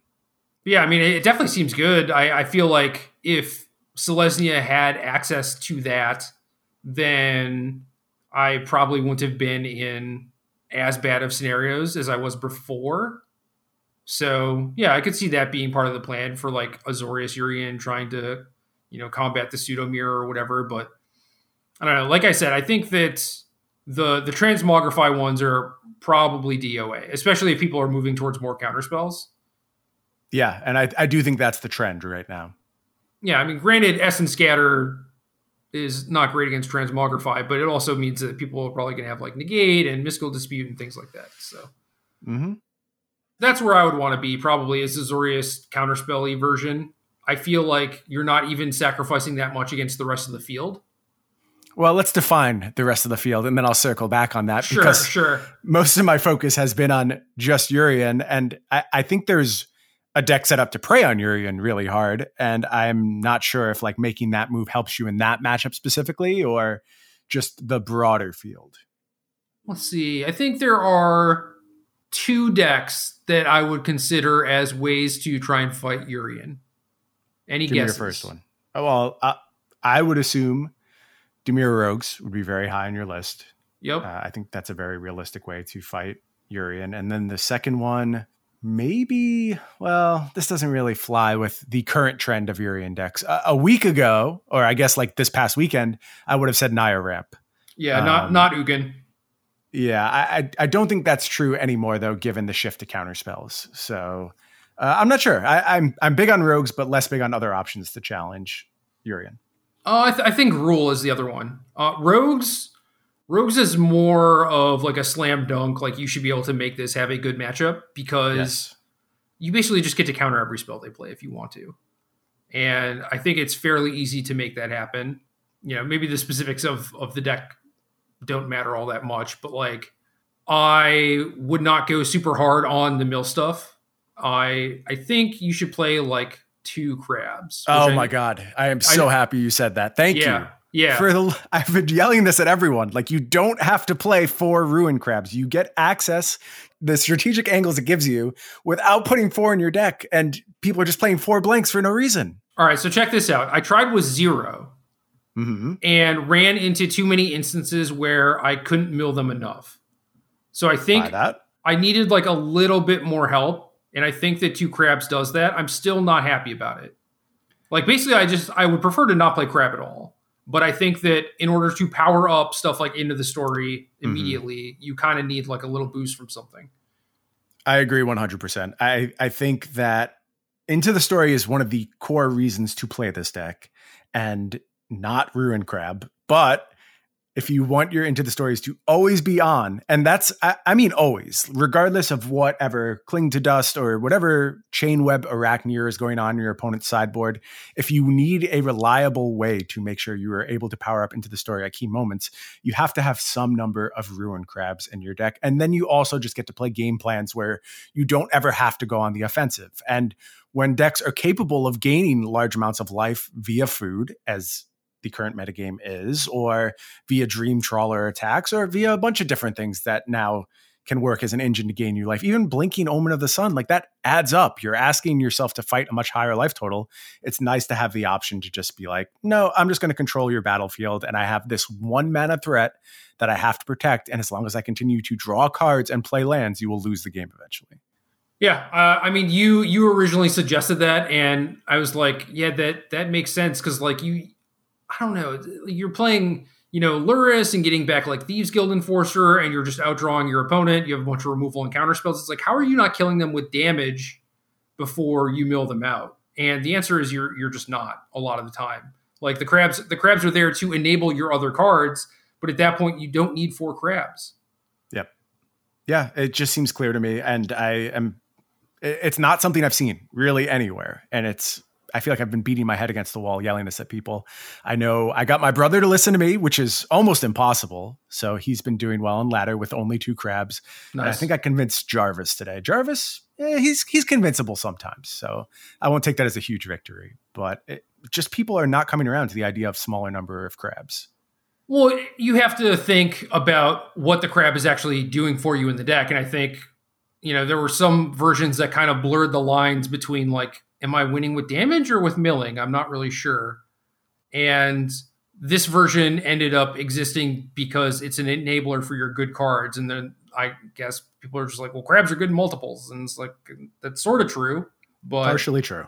Yeah, I mean, it definitely seems good. I, I feel like if Selesnya had access to that, then I probably wouldn't have been in as bad of scenarios as I was before. So yeah, I could see that being part of the plan for like Azorius Yorion trying to, you know, combat the pseudo mirror or whatever. But I don't know. Like I said, I think that the the transmogrify ones are probably DOA, especially if people are moving towards more counter spells. Yeah, and I, I do think that's the trend right now. Yeah, I mean, granted, Essence Scatter is not great against transmogrify, but it also means that people are probably going to have like negate and mystical dispute and things like that. So mm-hmm. that's where I would want to be. Probably is Azorius counterspelly version. I feel like you're not even sacrificing that much against the rest of the field. Well, let's define the rest of the field, and then I'll circle back on that sure, because sure. most of my focus has been on just Yorion, and I, I think there's a deck set up to prey on Yorion really hard. And I'm not sure if like making that move helps you in that matchup specifically or just the broader field. Let's see. I think there are two decks that I would consider as ways to try and fight Yorion. Any Give guesses? your first one. Oh, well, uh, I would assume Dimir Rogues would be very high on your list. Yep. Uh, I think that's a very realistic way to fight Yorion. And then the second one, maybe well this doesn't really fly with the current trend of Yorion decks a, a, week ago or i guess like this past weekend i would have said naya ramp. Yeah um, not not ugin. Yeah I, I don't think that's true anymore though given the shift to counter spells so uh, i'm not sure. I, am I'm, I'm big on rogues but less big on other options to challenge Yorion uh, I, th- I think Gruul is the other one. Uh, rogues Rogues is more of like a slam dunk. Like you should be able to make this have a good matchup because yes. you basically just get to counter every spell they play if you want to. And I think it's fairly easy to make that happen. You know, maybe the specifics of of the deck don't matter all that much, but like I would not go super hard on the mill stuff. I I think you should play like two crabs. Oh I, my god, I am so I, happy you said that. Thank yeah. you. Yeah. For the, I've been yelling this at everyone. Like you don't have to play four ruin crabs. You get access the strategic angles it gives you without putting four in your deck, and people are just playing four blanks for no reason. All right, so check this out. I tried with 0 mm-hmm. and ran into too many instances where I couldn't mill them enough. So I think I needed like a little bit more help, and I think that two crabs does that. I'm still not happy about it. Like basically, I just I would prefer to not play crab at all. But I think that in order to power up stuff like into the story mm-hmm. immediately, mm-hmm. you kind of need like a little boost from something. I agree 100%. I, I think that into the story is one of the core reasons to play this deck and not Ruin Crab. But if you want your into the stories to always be on and that's I, I, mean always regardless of whatever cling to dust or whatever Chainweb Aracnir is going on in your opponent's sideboard if you need a reliable way to make sure you are able to power up into the story at key moments you have to have some number of ruin crabs in your deck. And then you also just get to play game plans where you don't ever have to go on the offensive. And when decks are capable of gaining large amounts of life via food as the current metagame is, or via dream trawler attacks, or via a bunch of different things that now can work as an engine to gain your life. Even blinking Omen of the Sun, like that adds up. You're asking yourself to fight a much higher life total. It's nice to have the option to just be like, no, I'm just going to control your battlefield. And I have this one mana threat that I have to protect. And as long as I continue to draw cards and play lands, you will lose the game eventually. Yeah, uh, I mean, you you originally suggested that, and I was like, yeah, that that makes sense because like you I don't know, you're playing, you know, Lurrus and getting back like Thieves Guild Enforcer, and you're just outdrawing your opponent. You have a bunch of removal and counter spells. It's like, how are you not killing them with damage before you mill them out? And the answer is you're you're just not a lot of the time. Like the crabs, the crabs are there to enable your other cards, but at that point you don't need four crabs. Yep. Yeah, it just seems clear to me, and I am. It's not something I've seen really anywhere, and it's I feel like I've been beating my head against the wall, yelling this at people. I know I got my brother to listen to me, which is almost impossible. So he's been doing well in ladder with only two crabs. Nice. And I think I convinced Jarvis today. Jarvis, eh, he's he's convincible sometimes. So I won't take that as a huge victory. But it, just people are not coming around to the idea of smaller number of crabs. Well, you have to think about what the crab is actually doing for you in the deck, and I think you know there were some versions that kind of blurred the lines between like am I winning with damage or with milling? I'm not really sure. And this version ended up existing because it's an enabler for your good cards. And then I guess people are just like, well, crabs are good in multiples, and it's like that's sort of true, but partially true.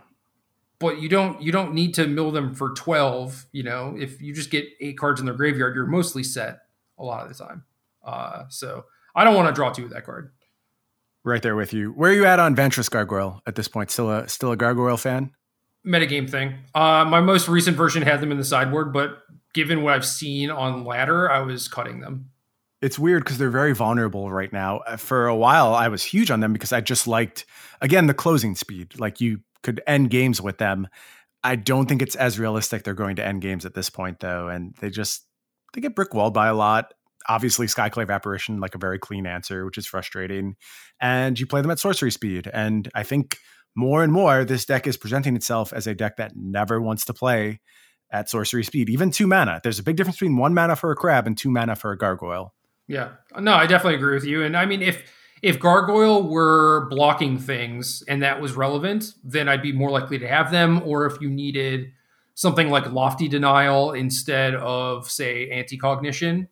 But you don't you don't need to mill them for twelve. You know, if you just get eight cards in their graveyard, you're mostly set a lot of the time. Uh, so I don't want to draw two with that card. Right there with you. Where are you at on Vantress Gargoyle at this point? Still a still a Gargoyle fan? Metagame thing. Uh, my most recent version had them in the sideboard, but given what I've seen on ladder, I was cutting them. It's weird because they're very vulnerable right now. Uh, for a while, I was huge on them because I just liked again the closing speed. Like you could end games with them. I don't think it's as realistic they're going to end games at this point though, and they just they get brick walled by a lot obviously Skyclave Apparition, like a very clean answer, which is frustrating. And you play them at sorcery speed. And I think more and more this deck is presenting itself as a deck that never wants to play at sorcery speed, even two mana. There's a big difference between one mana for a crab and two mana for a gargoyle. Yeah. No, I definitely agree with you. And I mean if if gargoyle were blocking things and that was relevant, then I'd be more likely to have them. Or if you needed something like lofty denial instead of say anti-cognition,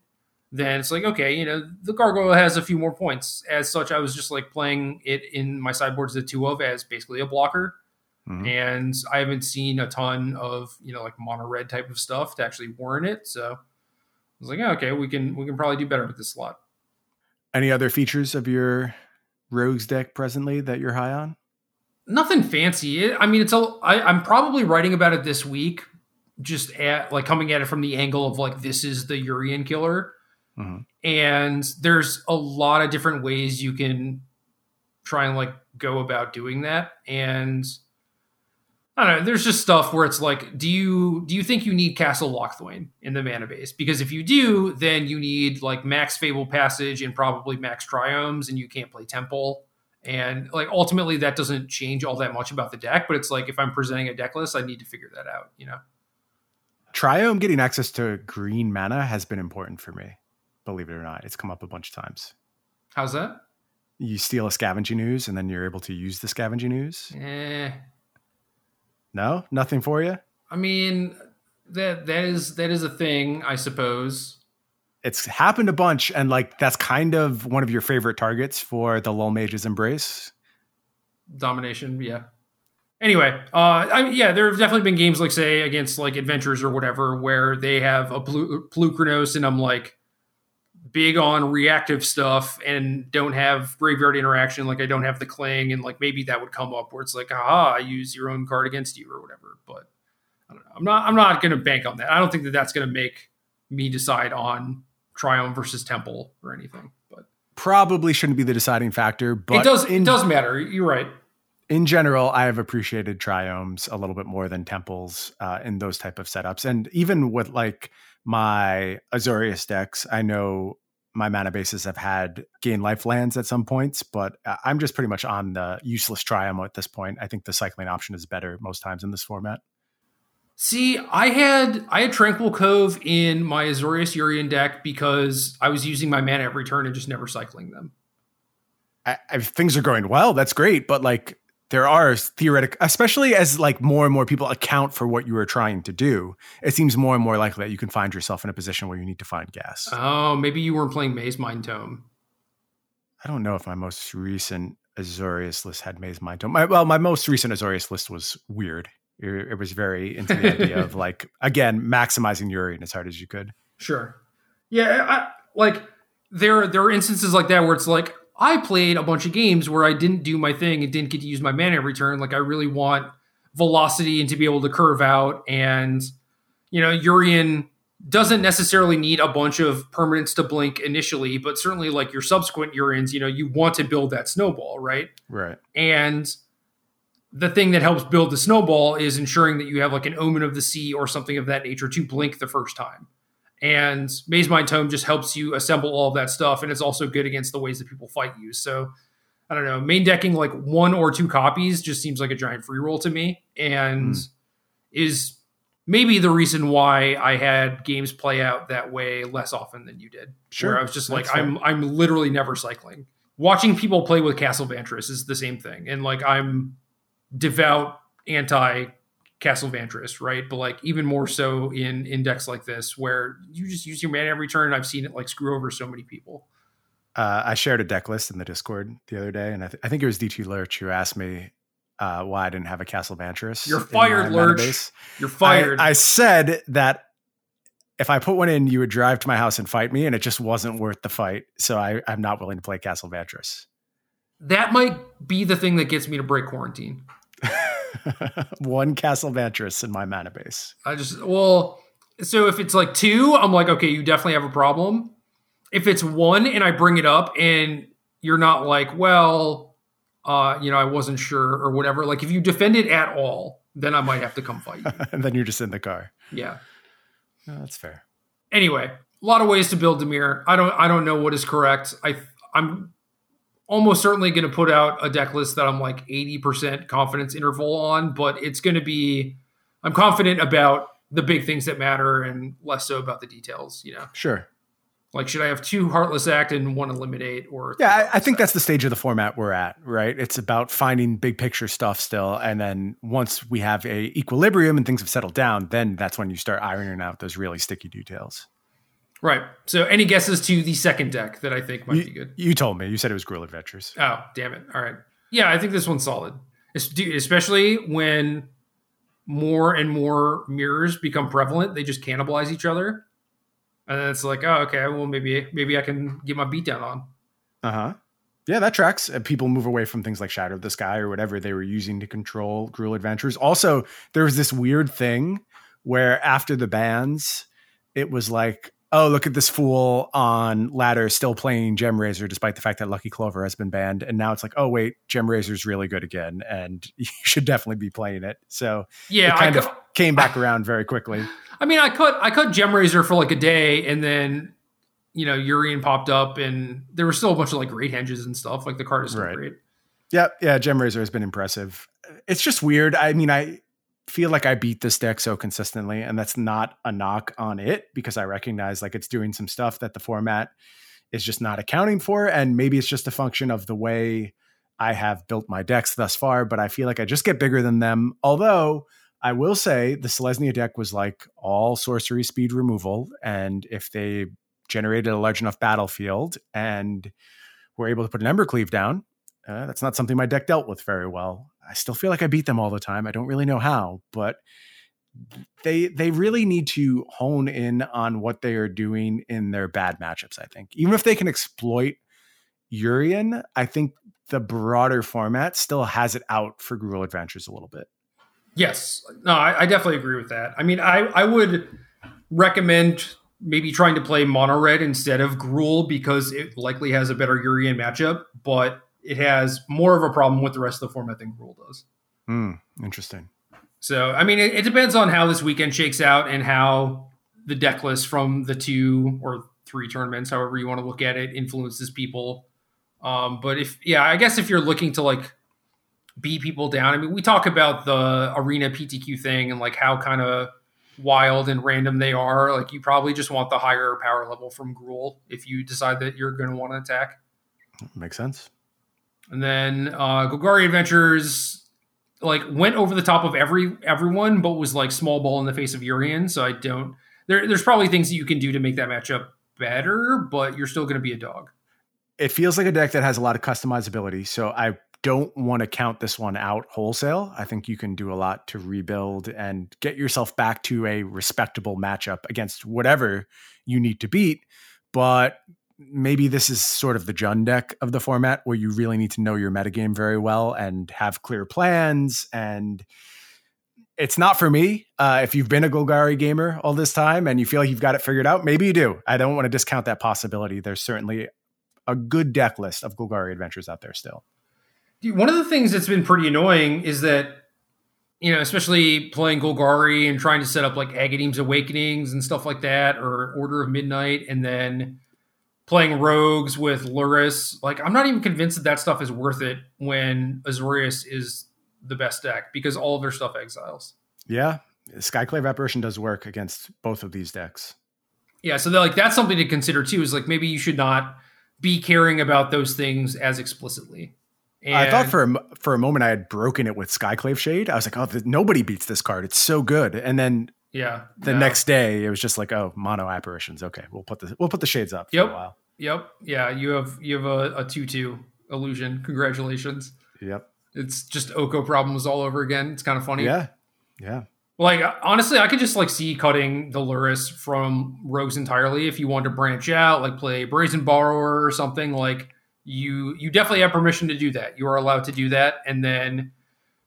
then it's like okay you know the gargoyle has a few more points. As such i was just like playing it in my sideboards the two of as basically a blocker. Mm-hmm. and i haven't seen a ton of you know like mono red type of stuff to actually warrant it. So i was like okay we can we can probably do better with this slot. Any other features of your rogues deck presently that you're high on? Nothing fancy. I mean it's a I, i'm probably writing about it this week just at like coming at it from the angle of like this is the Yorion killer Mm-hmm. And there's a lot of different ways you can try and like go about doing that. And I don't know, there's just stuff where it's like, do you do you think you need Castle Locthwain in the mana base? Because if you do, then you need like max Fable Passage and probably max Triomes, and you can't play Temple. And like ultimately that doesn't change all that much about the deck, but it's like if I'm presenting a deck list, I need to figure that out, you know. Triome getting access to green mana has been important for me believe it or not. It's come up a bunch of times. How's that? You steal a scavenging ooze and then you're able to use the scavenging ooze. Eh. No, nothing for you. I mean, that that is that is a thing, I suppose. It's happened a bunch, and like that's kind of one of your favorite targets for the Lull Mage's Embrace. Domination, yeah. Anyway, uh, I mean, yeah, there have definitely been games like say against like Adventures or whatever where they have a Polukranos, and I'm like, big on reactive stuff and don't have graveyard interaction, like I don't have the cling, and like maybe that would come up where it's like, aha, I use your own card against you or whatever. But I don't know. I'm not. I'm not going to bank on that. I don't think that that's going to make me decide on Triome versus Temple or anything. But probably shouldn't be the deciding factor. But it does. In, it does matter. You're right. In general, I have appreciated triomes a little bit more than temples uh, in those type of setups, and even with like my Azorius decks, I know my mana bases have had gain life lands at some points, but uh, I'm just pretty much on the useless Triome at this point. I think the cycling option is better most times in this format. See, I had I had Tranquil Cove in my Azorius Yorion deck because I was using my mana every turn and just never cycling them. I, I, things are going well. That's great, but like there are theoretic, especially as like more and more people account for what you are trying to do, it seems more and more likely that you can find yourself in a position where you need to find gas. Oh, maybe you weren't playing Maze Mind Tome. I don't know if my most recent Azorius list had Maze Mind Tome. My, well, my most recent Azorius list was weird. It, it was very into the idea of like again maximizing Yorion as hard as you could. Sure. Yeah, I, like there there are instances like that where it's like I played a bunch of games where I didn't do my thing and didn't get to use my mana every turn. Like I really want velocity and to be able to curve out. And, you know, Yorion doesn't necessarily need a bunch of permanents to blink initially, but certainly like your subsequent Yorions, you know, you want to build that snowball, right? Right. And the thing that helps build the snowball is ensuring that you have like an omen of the sea or something of that nature to blink the first time. And Maze Mind Tome just helps you assemble all of that stuff, and it's also good against the ways that people fight you. So I don't know, main decking like one or two copies just seems like a giant free roll to me, and mm. is maybe the reason why I had games play out that way less often than you did. Sure, where I was just like, I'm. I'm literally never cycling. Watching people play with Castle Vantress is the same thing, and like I'm devout anti Castle Vantress, right? But like even more so in index like this, where you just use your mana every turn. I've seen it like screw over so many people. uh, I shared a deck list in the Discord the other day, and I, th- I think it was DT Lurch who asked me uh, why I didn't have a Castle Vantress. You're fired, Lurch. You're fired. I, I said that if I put one in, you would drive to my house and fight me, and it just wasn't worth the fight. So I, I'm not willing to play Castle Vantress. That might be the thing that gets me to break quarantine. one Castle Vantress in my mana base. I just well, so if it's like two, I'm like, okay, you definitely have a problem. If it's one and I bring it up and you're not like, well, uh, you know, I wasn't sure or whatever. Like if you defend it at all, then I might have to come fight you. and then you're just in the car. Yeah. No, that's fair. Anyway, a lot of ways to build Dimir. I don't I don't know what is correct. I I'm almost certainly going to put out a deck list that I'm like 80% confidence interval on, but it's going to be I'm confident about the big things that matter and less so about the details, you know. Sure. Like, should I have two Heartless Act and one Eliminate? Or yeah, I, I think that's the stage of the format we're at, right? It's about finding big picture stuff still, and then once we have a equilibrium and things have settled down, then that's when you start ironing out those really sticky details. Right. So, any guesses to the second deck that I think might you, be good? You told me. You said it was Gruul Adventures. Oh, damn it! All right. Yeah, I think this one's solid, especially when more and more mirrors become prevalent. They just cannibalize each other, and then it's like, oh, okay, well, maybe maybe I can get my beat down on. Uh huh. Yeah, that tracks. people move away from things like Shatter of the Sky or whatever they were using to control Gruul Adventures. Also, there was this weird thing where after the bans, it was like, oh, look at this fool on ladder still playing Gemrazer, despite the fact that Lucky Clover has been banned. And now it's like, oh, wait, Gemrazer's really good again. And you should definitely be playing it. So yeah, it kind I of came back around very quickly. I mean, I cut I cut Gemrazer for like a day and then you know, Yorion popped up and there were still a bunch of like great henges and stuff. Like the card is still right. great. Yeah, yeah, Gemrazer has been impressive. It's just weird. I mean, I feel like I beat this deck so consistently, and that's not a knock on it because I recognize like it's doing some stuff that the format is just not accounting for, and maybe it's just a function of the way I have built my decks thus far. But I feel like I just get bigger than them. Although I will say the Selesnya deck was like all sorcery speed removal, and if they generated a large enough battlefield and were able to put an Embercleave down, uh, that's not something my deck dealt with very well. I still feel like I beat them all the time. I don't really know how, but they they really need to hone in on what they are doing in their bad matchups. I think even if they can exploit Yorion, I think the broader format still has it out for Gruul Adventures a little bit. Yes, no, I, I definitely agree with that. I mean, I I would recommend maybe trying to play mono red instead of Gruul because it likely has a better Yorion matchup, but it has more of a problem with the rest of the format than Gruul does. Hmm, interesting. So, I mean, it, it, depends on how this weekend shakes out and how the deck list from the two or three tournaments, however you want to look at it, influences people. Um, but if, yeah, I guess if you're looking to like beat people down, I mean, we talk about the arena PTQ thing and like how kind of wild and random they are. Like, you probably just want the higher power level from Gruul if you decide that you're going to want to attack. Makes sense. And then uh, Golgari Adventures like went over the top of every everyone, but was like small ball in the face of Yorion. So I don't. There, there's probably things that you can do to make that matchup better, but you're still going to be a dog. It feels like a deck that has a lot of customizability. So I don't want to count this one out wholesale. I think you can do a lot to rebuild and get yourself back to a respectable matchup against whatever you need to beat. But maybe this is sort of the Jund deck of the format where you really need to know your metagame very well and have clear plans. And it's not for me. Uh, if you've been a Golgari gamer all this time and you feel like you've got it figured out, maybe you do. I don't want to discount that possibility. There's certainly a good deck list of Golgari adventures out there still. One of the things that's been pretty annoying is that you know, especially playing Golgari and trying to set up like Agadeem's Awakenings and stuff like that, or Order of Midnight, and then playing rogues with Lurrus. Like, I'm not even convinced that that stuff is worth it when Azorius is the best deck because all of their stuff exiles. Yeah, Skyclave Apparition does work against both of these decks. Yeah, so like that's something to consider too. Is like maybe you should not be caring about those things as explicitly. And I thought for a, for a moment I had broken it with Skyclave Shade. I was like, oh, nobody beats this card. It's so good. And then yeah. The next day, it was just like, oh, mono apparitions. Okay, we'll put the we'll put the shades up for yep. a while. Yep. Yeah, you have you have a, a two two illusion. Congratulations. Yep. It's just Oko problems all over again. It's kind of funny. Yeah. Yeah. Like honestly, I could just like see cutting the Lurrus from Rogues entirely if you want to branch out, like play Brazen Borrower or something. Like you, you definitely have permission to do that. You are allowed to do that, and then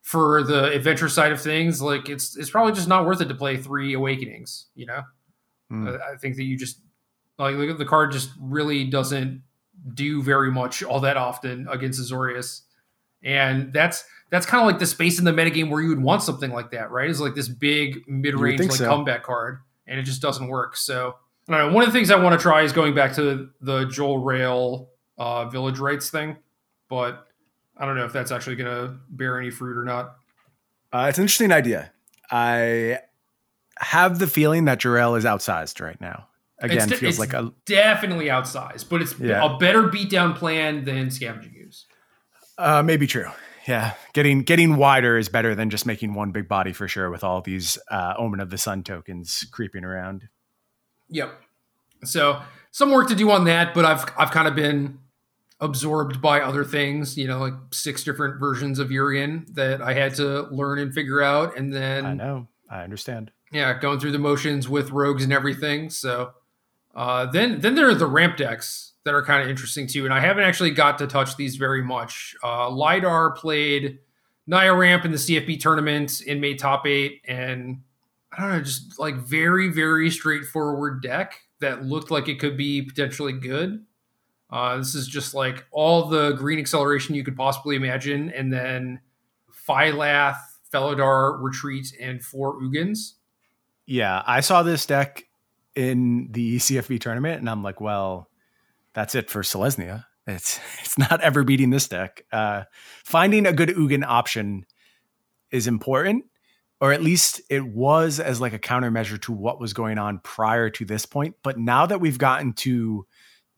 for the adventure side of things, like it's it's probably just not worth it to play three Awakenings. You know, Mm. I, I think that you just like look at the card just really doesn't do very much all that often against Azorius, and that's that's kind of like the space in the metagame where you would want something like that, right? Is like this big mid range like so. comeback card, and it just doesn't work. So I don't know. One of the things I want to try is going back to the Joel Rail uh, Village Rites thing, but I don't know if that's actually going to bear any fruit or not. Uh, it's an interesting idea. I have the feeling that Jarell is outsized right now. Again, It's- feels like a Definitely outsized, but it's Yeah. a better beatdown plan than scavenging ooze. uh, maybe true. Yeah, getting getting wider is better than just making one big body for sure. With all these uh, Omen of the Sun tokens creeping around. Yep. So some work to do on that, but I've I've kind of been absorbed by other things. You know, like six different versions of Yorion that I had to learn and figure out, and then I know. I understand. yeah, going through the motions with rogues and everything. So uh, then then there are the ramp decks that are kind of interesting too, and I haven't actually got to touch these very much. Uh, Lidar played Naya Ramp in the CFB tournament and made top eight, and I don't know, just like very very straightforward deck that looked like it could be potentially good. Uh, this is just like all the green acceleration you could possibly imagine, and then Phylath, Felidar, Retreat, and four Ugins. Yeah, I saw this deck in the E CFB tournament, and I'm like, well, that's it for Selesnya. It's it's not ever beating this deck. Uh, finding a good Ugin option is important, or at least it was as like a countermeasure to what was going on prior to this point. But now that we've gotten to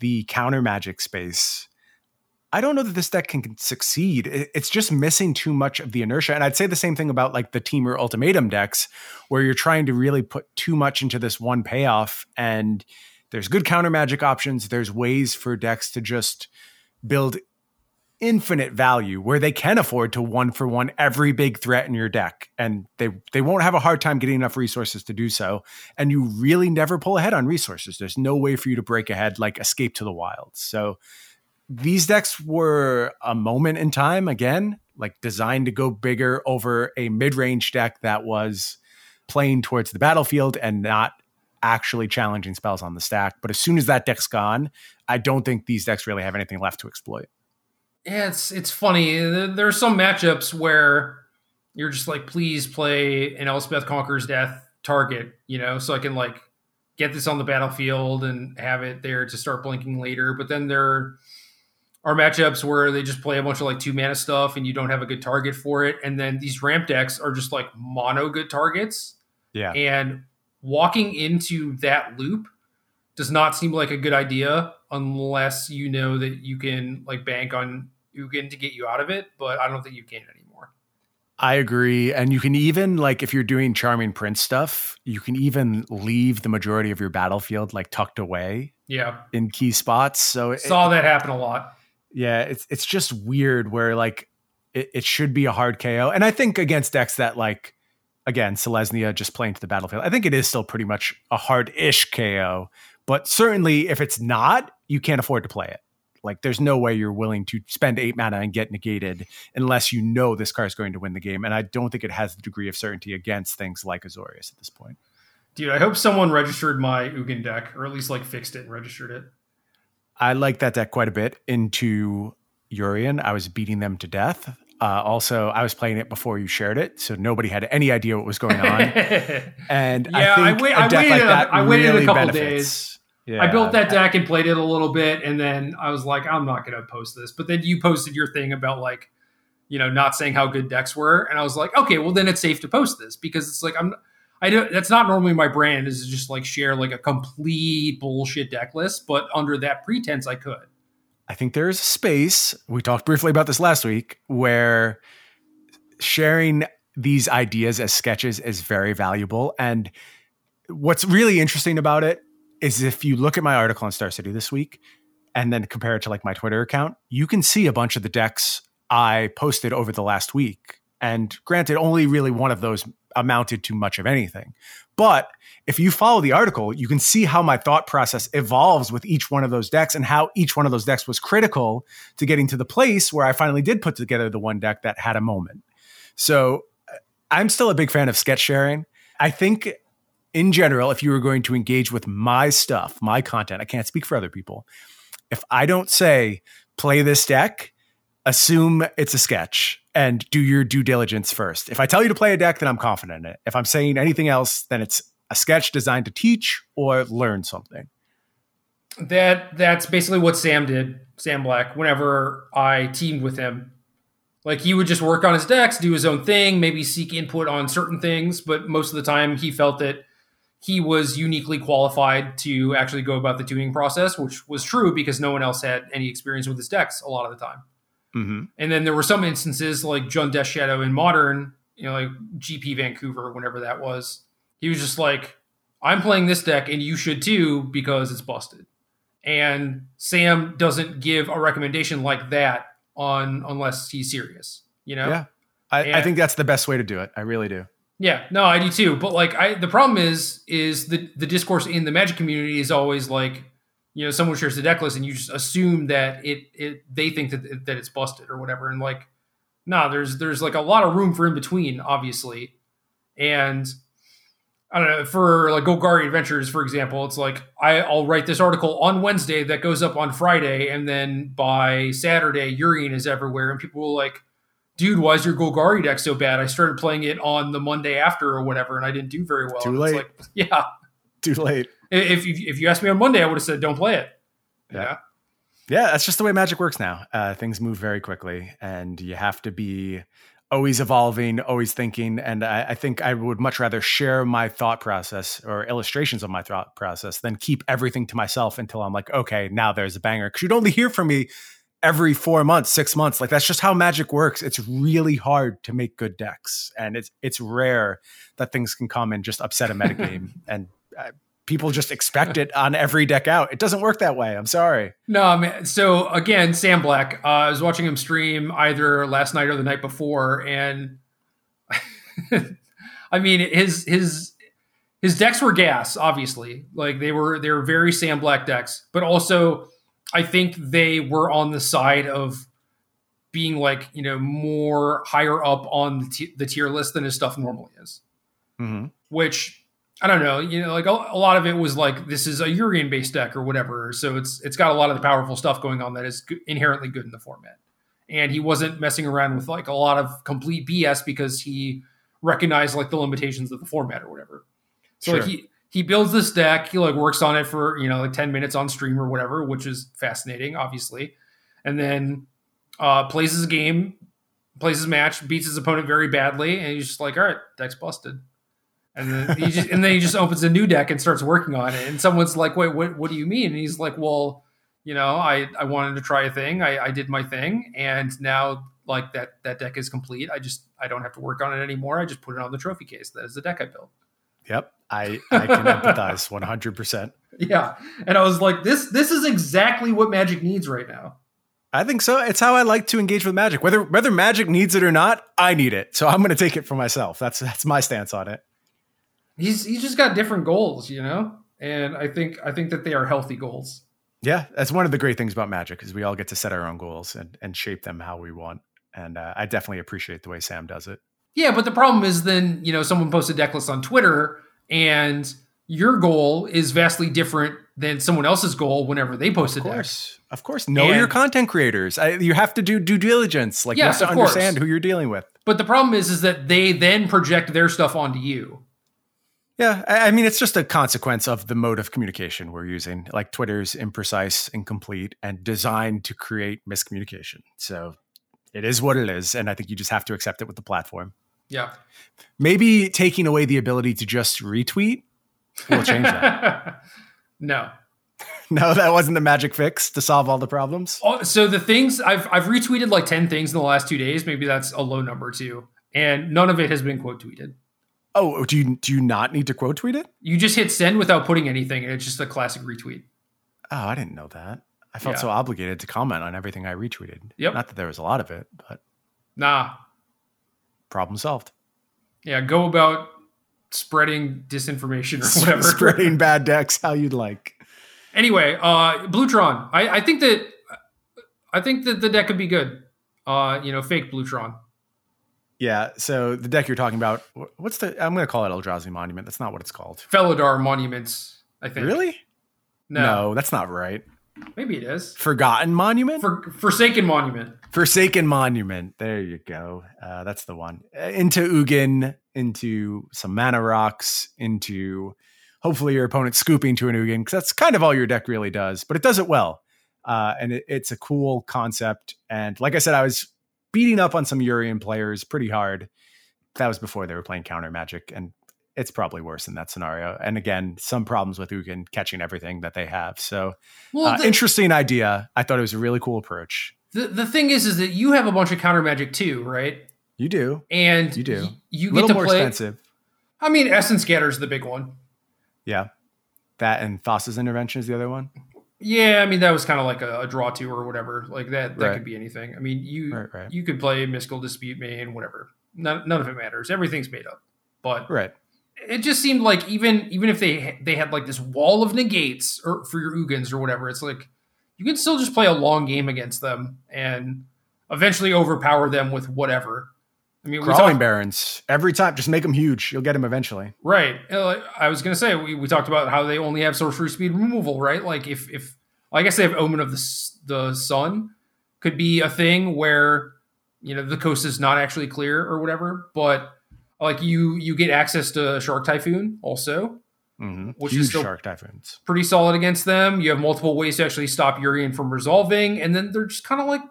the counter magic space, I don't know that this deck can succeed. It's just missing too much of the inertia. And I'd say the same thing about like the Temur Ultimatum decks, where you're trying to really put too much into this one payoff. And there's good counter magic options. There's ways for decks to just build infinite value where they can afford to one for one every big threat in your deck and they they won't have a hard time getting enough resources to do so and you really never pull ahead on resources. There's no way for you to break ahead like escape to the wild. So these decks were a moment in time again like designed to go bigger over a mid-range deck that was playing towards the battlefield and not actually challenging spells on the stack. But as soon as that deck's gone i don't think these decks really have anything left to exploit Yeah, it's it's funny. There are some matchups where you're just like, please play an Elspeth Conquers Death target, you know, so I can like get this on the battlefield and have it there to start blinking later. But then there are matchups where they just play a bunch of like two mana stuff and you don't have a good target for it. And then these ramp decks are just like mono good targets. yeah And walking into that loop does not seem like a good idea unless you know that you can like bank on Ugin to get you out of it, but I don't think you can anymore. I agree. And you can even, like, if you're doing Charming Prince stuff, you can even leave the majority of your battlefield, like, tucked away Yeah. in key spots. So, it- Saw that happen a lot. yeah, it's, it's just weird where, like, it, it should be a hard KO. And I think against decks that, like, again, Selesnya just playing to the battlefield, I think it is still pretty much a hard ish KO. But certainly, if it's not, you can't afford to play it. Like, there's no way you're willing to spend eight mana and get negated unless you know this card is going to win the game. And I don't think it has the degree of certainty against things like Azorius at this point. Dude, I hope someone registered my Ugin deck, or at least like fixed it and registered it. I like that deck quite a bit into Yorion. I was beating them to death. Uh, also, I was playing it before you shared it, so nobody had any idea what was going on. And Yeah, I I wait- a I waited like a- that I waited a really couple benefits. Yeah. I built that deck and played it a little bit, and then I was like, I'm not going to post this. But then you posted your thing about like, you know, not saying how good decks were, and I was like, okay, well then it's safe to post this because it's like I'm, I don't. That's not normally my brand is to just like share like a complete bullshit deck list, but under that pretense, I could. I think there is a space. We talked briefly about this last week where sharing these ideas as sketches is very valuable. And what's really interesting about it is if you look at my article on Star City this week, and then compare it to like my Twitter account, you can see a bunch of the decks I posted over the last week. And granted, only really one of those amounted to much of anything. But if you follow the article, you can see how my thought process evolves with each one of those decks and how each one of those decks was critical to getting to the place where I finally did put together the one deck that had a moment. So uh, I'm still a big fan of sketch sharing. I think in general, if you were going to engage with my stuff, my content, I can't speak for other people. If I don't say play this deck, assume it's a sketch and do your due diligence first. If I tell you to play a deck, then I'm confident in it. If I'm saying anything else, then it's a sketch designed to teach or learn something. That that's basically what Sam did, Sam Black, whenever I teamed with him. Like he would just work on his decks, do his own thing, maybe seek input on certain things, but most of the time he felt that he was uniquely qualified to actually go about the tuning process, which was true because no one else had any experience with his decks a lot of the time. Mm-hmm. And then there were some instances like Jund Death Shadow in Modern, you know, like GP Vancouver, whenever that was. He was just like, I'm playing this deck and you should too because it's busted. And Sam doesn't give a recommendation like that on unless he's serious, you know? Yeah. I, I think that's the best way to do it. I really do. Yeah, no, I do too. But like I the problem is is the the discourse in the magic community is always like you know someone shares the deck list and you just assume that it it they think that that it's busted or whatever and like nah there's there's like a lot of room for in between obviously and I don't know for like Golgari Adventures for example it's like I I'll write this article on Wednesday that goes up on Friday and then by Saturday Yorion is everywhere and people will like dude why is your Golgari deck so bad I started playing it on the Monday after or whatever and I didn't do very well too late like, yeah too late if if you asked me on Monday, I would have said don't play it. Yeah. Yeah, that's just the way Magic works now. Uh, things move very quickly, and you have to be always evolving, always thinking. And I, I, think I would much rather share my thought process or illustrations of my thought process than keep everything to myself until I'm like, okay, now there's a banger. Because you'd only hear from me every four months, six months. Like that's just how Magic works. It's really hard to make good decks, and it's it's rare that things can come and just upset a metagame. and uh, people just expect it on every deck out. It doesn't work that way. I'm sorry. No, man. So again, Sam Black. Uh, I was watching him stream either last night or the night before, and I mean his his his decks were gas. Obviously, like they were they were very Sam Black decks, but also I think they were on the side of being like you know more higher up on the, t- the tier list than his stuff normally is, mm-hmm. which I don't know, you know, like a, a, lot of it was like this is a Yorion based deck or whatever, so it's it's got a lot of the powerful stuff going on that is inherently good in the format. And he wasn't messing around with like a lot of complete BS because he recognized like the limitations of the format or whatever. So sure. like he he builds this deck, he like works on it for you know like ten minutes on stream or whatever, which is fascinating, obviously, and then uh, plays his game, plays his match, beats his opponent very badly, and he's just like, all right, deck's busted and then he just and then he just opens a new deck and starts working on it. And someone's like, "Wait, what? What do you mean?" And he's like, "Well, you know, I I wanted to try a thing. I, I did my thing, and now like that that deck is complete. I just I don't have to work on it anymore. I just put it on the trophy case. That is the deck I built." Yep, I I can empathize one hundred percent. Yeah, and I was like, "This this is exactly what Magic needs right now." I think so. It's how I like to engage with Magic. Whether whether Magic needs it or not, I need it. So I'm going to take it for myself. That's that's my stance on it he's he's just got different goals, you know, and I think I think that they are healthy goals. Yeah, that's one of the great things about Magic is we all get to set our own goals and and shape them how we want. And uh, I definitely appreciate the way Sam does it. Yeah, but the problem is then you know someone posted deck on Twitter and your goal is vastly different than someone else's goal whenever they post of a course, deck. Of course, know and, your content creators. I, you have to do due diligence. Like yes, you have to understand course. who you're dealing with. But the problem is, is that they then project their stuff onto you. Yeah, I mean, it's just a consequence of the mode of communication we're using. Like Twitter's imprecise, incomplete, and designed to create miscommunication. So it is what it is. And I think you just have to accept it with the platform. Yeah. Maybe taking away the ability to just retweet will change that. no. No, that wasn't the magic fix to solve all the problems. Oh, so the things I've I've retweeted like 10 things in the last two days. Maybe that's a low number too. And none of it has been quote tweeted. Oh, oh, do you do you not need to quote tweet it? You just hit send without putting anything, and it's just a classic retweet. Oh, I didn't know that. I felt Yeah. so obligated to comment on everything I retweeted. Yep. Not that there was a lot of it, but Nah. Problem solved. Yeah, go about spreading disinformation or whatever. Spreading bad decks how you'd like. Anyway, uh Blutron. I, I think that I think that the deck could be good. Uh, you know, fake Blutron. Yeah. So the deck you're talking about, what's the? I'm going to call it Eldrazi Monument. That's not what it's called. Felidar monuments, I think. Really? No, that's not right. Maybe it is. Forgotten Monument. For Forsaken Monument. Forsaken Monument. There you go. Uh, that's the one. Uh, Into Ugin, into some mana rocks, into hopefully your opponent scooping to an Ugin, because that's kind of all your deck really does, but it does it well. Uh, and it, it's a cool concept. And like I said, I was beating up on some Yorion players pretty hard. That was before they were playing counter magic, and it's probably worse in that scenario. And again, some problems with Ugin catching everything that they have. So Well, uh, the, interesting idea. I thought it was a really cool approach. the the thing is, is that you have a bunch of counter magic too, right? You do. And You do. y- you A get little to more play. expensive. I mean, Essence Scatter's the big one. Yeah. That and Thassa's intervention is the other one. Yeah, I mean that was kind of like a, a draw two or whatever. Like that, that Right. could be anything. I mean, you Right, right. you could play Mystical Dispute Main, whatever. None, none of it matters. Everything's made up. But Right. It just seemed like even even if they they had like this wall of negates or for your Ugins or whatever, it's like you can still just play a long game against them and eventually overpower them with whatever. I mean, Crawling talked, Barrens. Every time, just make them huge. You'll get them eventually. right? uh, I was gonna say we, we talked about how they only have sorcery speed removal, right? Like if if I guess they have Omen of the the Sun could be a thing where you know the coast is not actually clear or whatever, but like you you get access to Shark Typhoon also. Mm-hmm. Which is still- shark typhoons. pretty solid against them. You have multiple ways to actually stop Yorion from resolving, and then they're just kind of like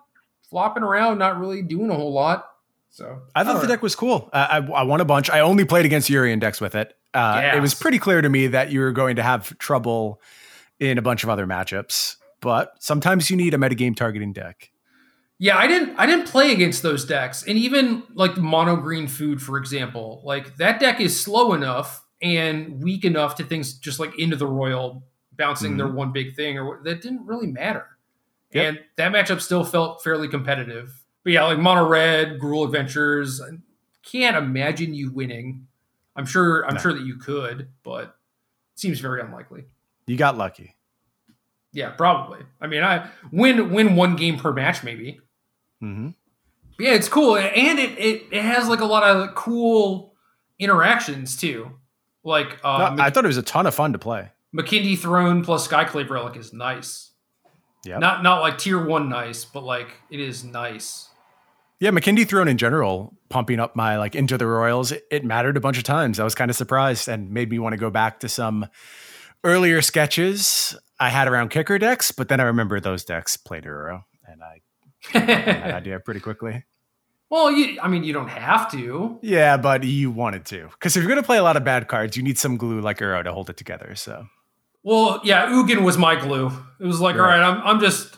flopping around, not really doing a whole lot. So I thought don't the know. deck was cool. Uh, I, I won a bunch. I only played against Yorion decks with it. Uh, Yes. It was pretty clear to me that you were going to have trouble in a bunch of other matchups. But sometimes you need a metagame targeting deck. Yeah, I didn't I didn't play against those decks. And even like mono green food, for example, like that deck is slow enough and weak enough to things just like Into the Roil bouncing their mm-hmm. one big thing or that didn't really matter. Yep. And that matchup still felt fairly competitive. But yeah, like mono red, Gruul Adventures, I can't imagine you winning. I'm sure I'm No. sure that you could, but it seems very unlikely. You got lucky. Yeah, probably. I mean, I win win one game per match maybe. Hmm Yeah, it's cool, and it, it it has like a lot of cool interactions too. Like uh, I thought it was a ton of fun to play. Makindi Throne plus Skyclave Relic is nice. Yeah, Not not like tier one nice, but like it is nice. Yeah, Makindi Throne in general, pumping up my like Into the Roils, it, it mattered a bunch of times. I was kind of surprised and made me want to go back to some earlier sketches I had around kicker decks, but then I remember those decks played Yorion, and I that idea pretty quickly. well, you, I mean, you don't have to. Yeah, but you wanted to because if you're gonna play a lot of bad cards, you need some glue like Yorion to hold it together. So Well, yeah, Ugin was my glue. It was like, all Right. right, I'm I'm just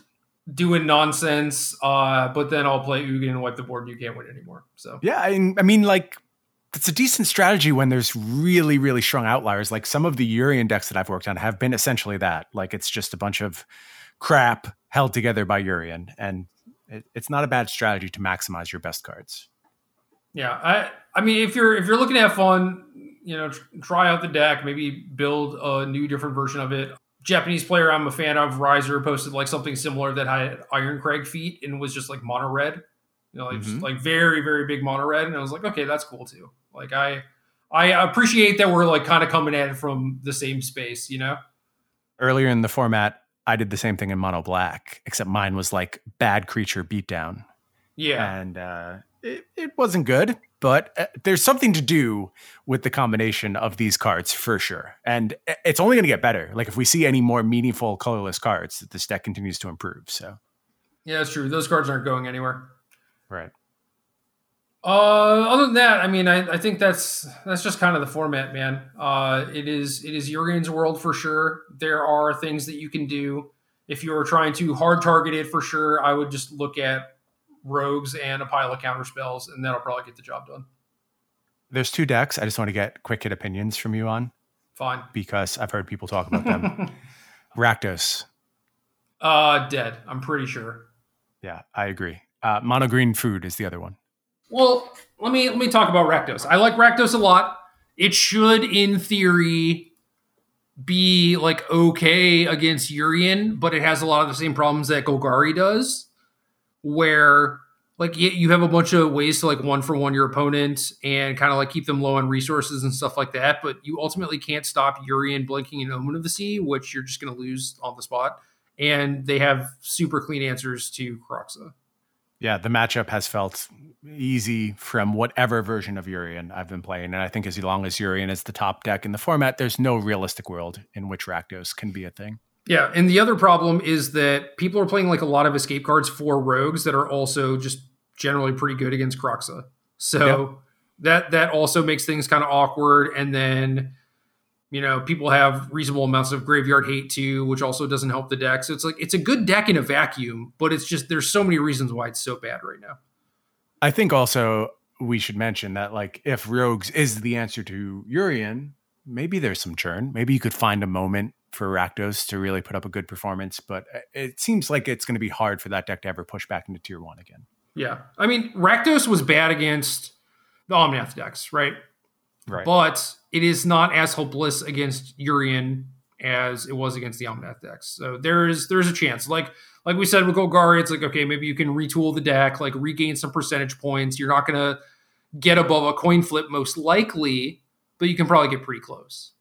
doing nonsense, uh, but then I'll play Ugin and wipe the board, and you can't win anymore. So yeah, I, I mean like. It's a decent strategy when there's really, really strong outliers. Like some of the Yorion decks that I've worked on have been essentially that. Like it's just a bunch of crap held together by Yorion, and it, it's not a bad strategy to maximize your best cards. Yeah, I I mean, if you're if you're looking to have fun, you know, tr- try out the deck, maybe build a new different version of it. Japanese player I'm a fan of, Riser, posted like something similar that had Iron Crag feet and was just like mono red, you know, like Mhm. like very very big mono red, and I was like, okay, that's cool too. Like I I appreciate that we're like kind of coming at it from the same space, you know. Earlier in the format, I did the same thing in mono black, except mine was like bad creature beatdown. Yeah, and uh, it, it wasn't good. But uh, there's something to do with the combination of these cards for sure, and it's only going to get better. Like if we see any more meaningful colorless cards, that this deck continues to improve. So yeah, that's true. Those cards aren't going anywhere. right, Uh, other than that, I mean, I, I think that's that's just kind of the format, man. Uh, it is it is Yorion's world for sure. There are things that you can do if you are trying to hard target it for sure. I would just look at rogues and a pile of counter spells, and that'll probably get the job done. there's two decks. I just want to get quick hit opinions from you on Fine. because I've heard people talk about them. Rakdos. Uh, dead. I'm pretty sure. Yeah, I agree. Uh, mono green food is the other one. Well, let me let me talk about Rakdos. I like Rakdos a lot. It should, in theory, be like okay against Yorion, but it has a lot of the same problems that Golgari does, where like you have a bunch of ways to like one for one your opponent and kind of like keep them low on resources and stuff like that. But you ultimately can't stop Yorion blinking an Omen of the Sea, which you're just going to lose on the spot. And they have super clean answers to Kroxa. Yeah, the matchup has felt easy from whatever version of Yorion I've been playing. And I think as long as Yorion is the top deck in the format, there's no realistic world in which Rakdos can be a thing. Yeah, and the other problem is that people are playing like a lot of escape cards for rogues that are also just generally pretty good against Kroxa. So that that also makes things kind of awkward. And then you know people have reasonable amounts of graveyard hate too, which also doesn't help the deck. So it's like it's a good deck in a vacuum, but it's just there's so many reasons why it's so bad right now. I think also we should mention that like if rogues is the answer to Yorion, maybe there's some churn. Maybe you could find a moment for Rakdos to really put up a good performance, but uh, it seems like it's going to be hard for that deck to ever push back into tier one again. Yeah. I mean, Rakdos was bad against the Omnath decks, right? Right. But it is not as hopeless against Yorion as it was against the Omnath decks. So there's there's a chance. Like like we said with Golgari, it's like okay, maybe you can retool the deck, like regain some percentage points. You're not gonna get above a coin flip most likely, but you can probably get pretty close.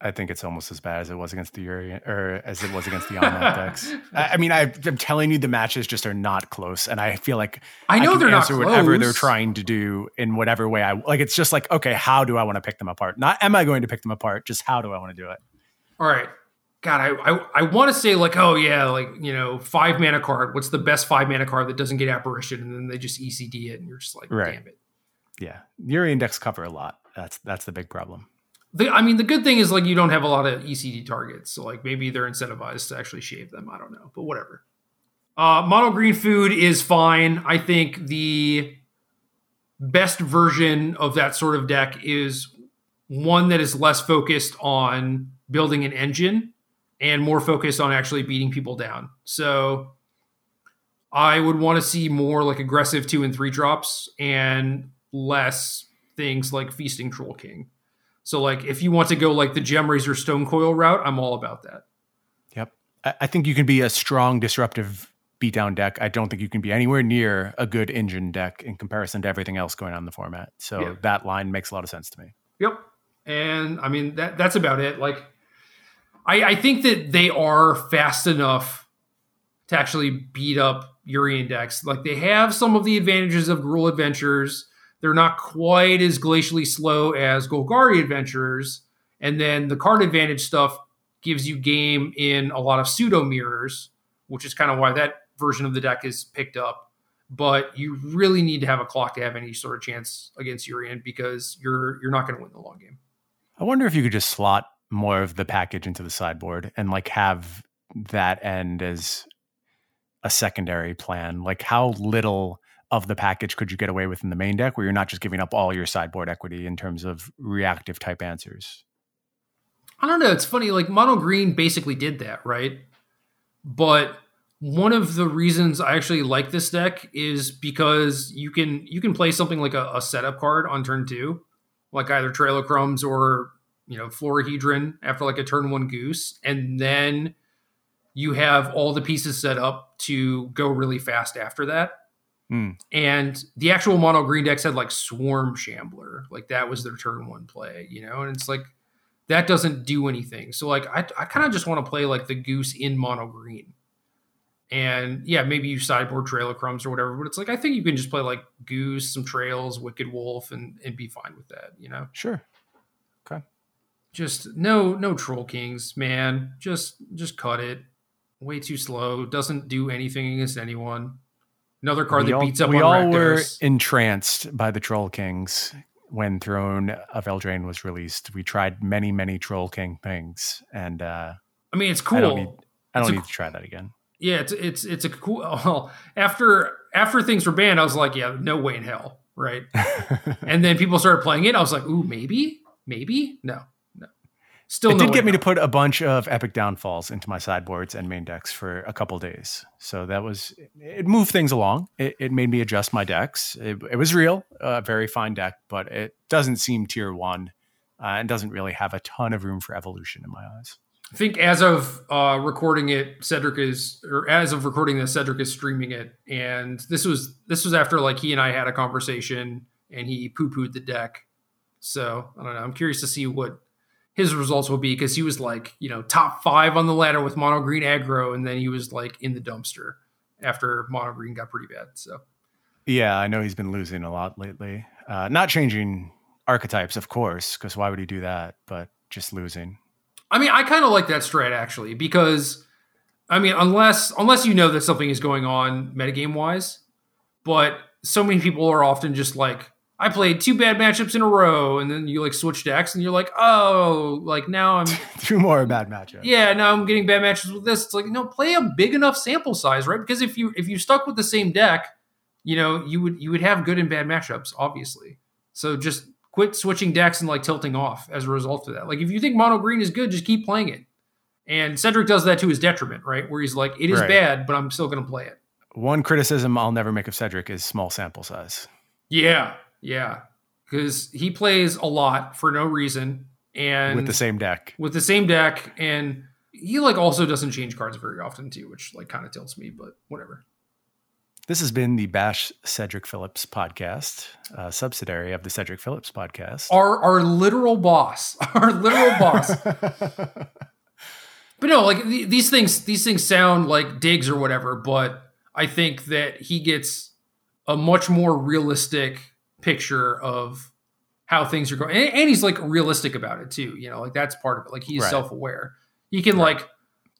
I think it's almost as bad as it was against the Uri or as it was against the Omnath decks. I, I mean, I, am telling you, the matches just are not close, and I feel like I know I they're not close. whatever they're trying to do in whatever way I like. It's just like, okay, how do I want to pick them apart? Not am I going to pick them apart? Just how do I want to do it? All right. God, I I, I want to say like, oh yeah, like you know, five mana card. What's the best five mana card that doesn't get apparition, and then they just ECD it, and you're just like, right. damn it. Yeah, Yuri index cover a lot. That's that's the big problem. The, I mean, the good thing is like you don't have a lot of ECD targets, so like maybe they're incentivized to actually shave them. I don't know, but whatever. Uh, mono green food is fine. I think the best version of that sort of deck is one that is less focused on building an engine and more focused on actually beating people down. So I would want to see more like aggressive two and three drops and less things like feasting troll king. So like if you want to go like the Gemrazer Stonecoil route, I'm all about that. Yep. I think you can be a strong disruptive beatdown deck. I don't think you can be anywhere near a good engine deck in comparison to everything else going on in the format. So yep. that line makes a lot of sense to me. Yep. And I mean that that's about it. Like I, I think that they are fast enough to actually beat up Yorion decks. Like they have some of the advantages of Gruul Adventures they're not quite as glacially slow as Golgari Adventurers. And then the card advantage stuff gives you game in a lot of pseudo mirrors, which is kind of why that version of the deck is picked up. But you really need to have a clock to have any sort of chance against Yorion because you're you're not going to win the long game. I wonder if you could just slot more of the package into the sideboard and like have that end as a secondary plan. Like how little of the package could you get away with in the main deck where you're not just giving up all your sideboard equity in terms of reactive type answers? I don't know. It's funny. Like mono green basically did that, right? But one of the reasons I actually like this deck is because you can you can play something like a, a setup card on turn two, like either Trail of Crumbs or you know Florahedron after like a turn one goose, and then you have all the pieces set up to go really fast after that. Mm. And the actual mono green decks had like Swarm Shambler, like that was their turn one play, you know, and it's like that doesn't do anything. So like I, I kind of just want to play like the goose in mono green. And yeah, maybe you sideboard Trail of Crumbs or whatever, but it's like I think you can just play like Goose, some Trails, Wicked Wolf, and and be fine with that, you know? Sure. Just no no Troll Kings, man. Just just cut it. Way too slow. Doesn't do anything against anyone. Another card we that all, beats up we all were entranced by the Troll Kings when Throne of Eldraine was released. We tried many, many Troll King things, and uh, I mean, it's cool. I don't need, I don't need a, to try that again. Yeah, it's it's it's a cool. Well, after after things were banned, I was like, yeah, no way in hell, right? and then people started playing it. I was like, ooh, maybe, maybe, no. Still, it did get me to put a bunch of epic downfalls into my sideboards and main decks for a couple days. So that was it. Moved things along. It, it made me adjust my decks. It, it was real, a very fine deck, but it doesn't seem tier one uh, and doesn't really have a ton of room for evolution in my eyes. I think as of uh, recording it, Cedric is, or as of recording this, Cedric is streaming it, and this was this was after like he and I had a conversation, and he poo pooed the deck. So I don't know. I'm curious to see what his results will be because he was like you know top five on the ladder with mono green aggro, and then he was like in the dumpster after mono green got pretty bad. So Yeah, I know he's been losing a lot lately. Uh, not changing archetypes, of course, because why would he do that? But just losing. I mean, I kind of like that strat actually because, I mean, unless unless you know that something is going on metagame wise, but so many people are often just like, I played two bad matchups in a row, and then you like switch decks, and you're like, oh, like now I'm Two more bad matchups. yeah, now I'm getting bad matches with this. It's like no, play a big enough sample size, right? Because if you if you stuck with the same deck, you know you would you would have good and bad matchups, obviously. So just quit switching decks and like tilting off as a result of that. Like if you think mono green is good, just keep playing it. And Cedric does that to his detriment, right? Where he's like, it is Right. bad, but I'm still going to play it. One criticism I'll never make of Cedric is small sample size. Yeah, yeah, because he plays a lot for no reason and with the same deck. with the same deck and he like also doesn't change cards very often too which like kind of tilts me but whatever This has been the Bash Cedric Phillips podcast, a subsidiary of the Cedric Phillips podcast. our our literal boss our literal boss but no like th- these things these things sound like digs or whatever but i think that he gets a much more realistic picture of how things are going and, and he's like realistic about it too you know like that's part of it like he's Right. self-aware he can like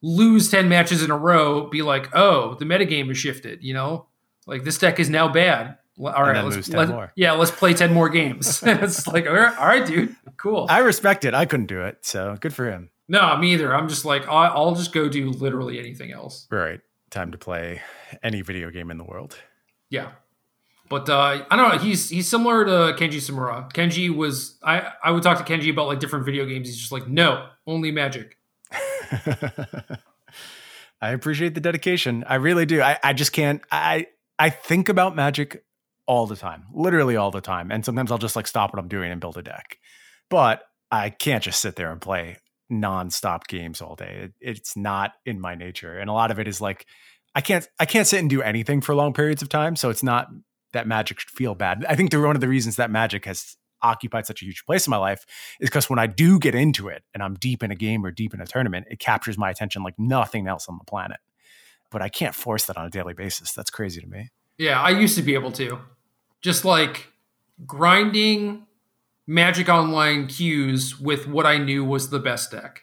lose 10 matches in a row be like oh the metagame has shifted you know like this deck is now bad all right let's lose 10 let- more. yeah let's play 10 more games it's like all right, all right dude cool I respect it. I couldn't do it, so good for him. no me either i'm just like I- i'll just go do literally anything else Right. Time to play any video game in the world. yeah but uh, I don't know. He's he's similar to Kenji Tsumura. Kenji was I I would talk to Kenji about like different video games. He's just like, no, only Magic. I appreciate the dedication. I really do. I, I just can't I I think about magic all the time. Literally all the time. And sometimes I'll just like stop what I'm doing and build a deck. But I can't just sit there and play nonstop games all day. It, it's not in my nature. And a lot of it is like I can't I can't sit and do anything for long periods of time. So it's not that magic should feel bad. I think one of the reasons that magic has occupied such a huge place in my life is because when I do get into it and I'm deep in a game or deep in a tournament, it captures my attention like nothing else on the planet. But I can't force that on a daily basis. That's crazy to me. Yeah, I used to be able to. Just like grinding Magic Online queues with what I knew was the best deck.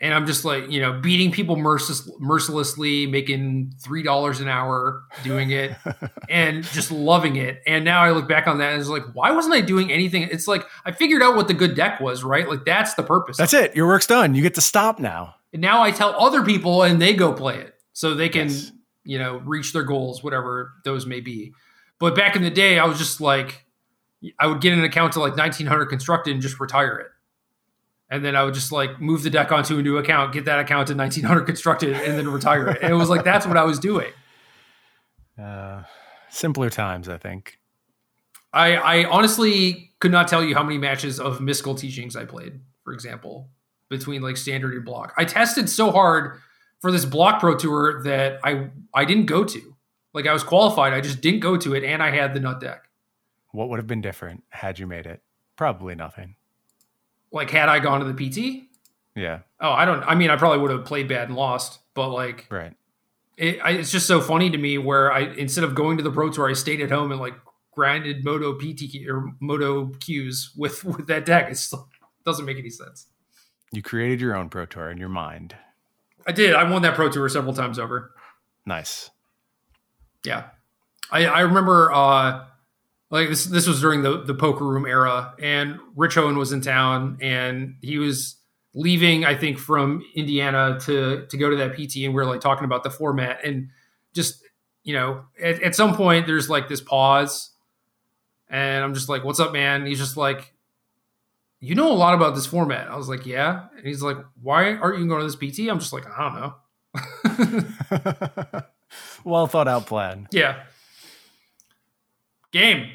And I'm just like, you know, beating people merciless, mercilessly, making $3 an hour doing it and just loving it. And now I look back on that and it's like, why wasn't I doing anything? It's like, I figured out what the good deck was, right? Like, that's the purpose. That's it. Your work's done. You get to stop now. And now I tell other people and they go play it so they can, Yes. you know, reach their goals, whatever those may be. But back in the day, I was just like, I would get an account to like 1900 constructed and just retire it. And then I would just like move the deck onto a new account, get that account to 1900 constructed, and then retire it. It was like, that's what I was doing. Uh, simpler times, I think. I, I honestly could not tell you how many matches of mystical teachings I played, for example, between like standard and block. I tested so hard for this block pro tour that I I didn't go to. Like I was qualified, I just didn't go to it, and I had the nut deck. What would have been different had you made it? Probably nothing. Like had I gone to the PT, Yeah, oh I don't. I mean, I probably would have played bad and lost, but like right. it, I, it's just so funny to me where I instead of going to the pro tour, I stayed at home and like grinded Moto PT or Moto Qs with with that deck. It doesn't make any sense. You created your own Pro Tour in your mind. I did. I won that pro tour several times over. Nice. Yeah, I, I remember uh, like this. This was during the the poker room era, and Rich Owen was in town, and he was leaving. I think from Indiana to to go to that PT, and we are like talking about the format, and just you know, at, at some point there's like this pause, and I'm just like, "What's up, man?" He's just like, you know a lot about this format. I was like, yeah. And he's like, why aren't you going to this PT? I'm just like, I don't know. well thought out plan. Yeah. Game.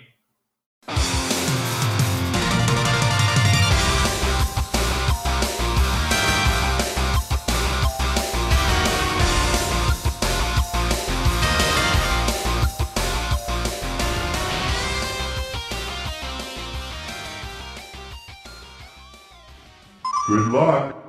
Good luck.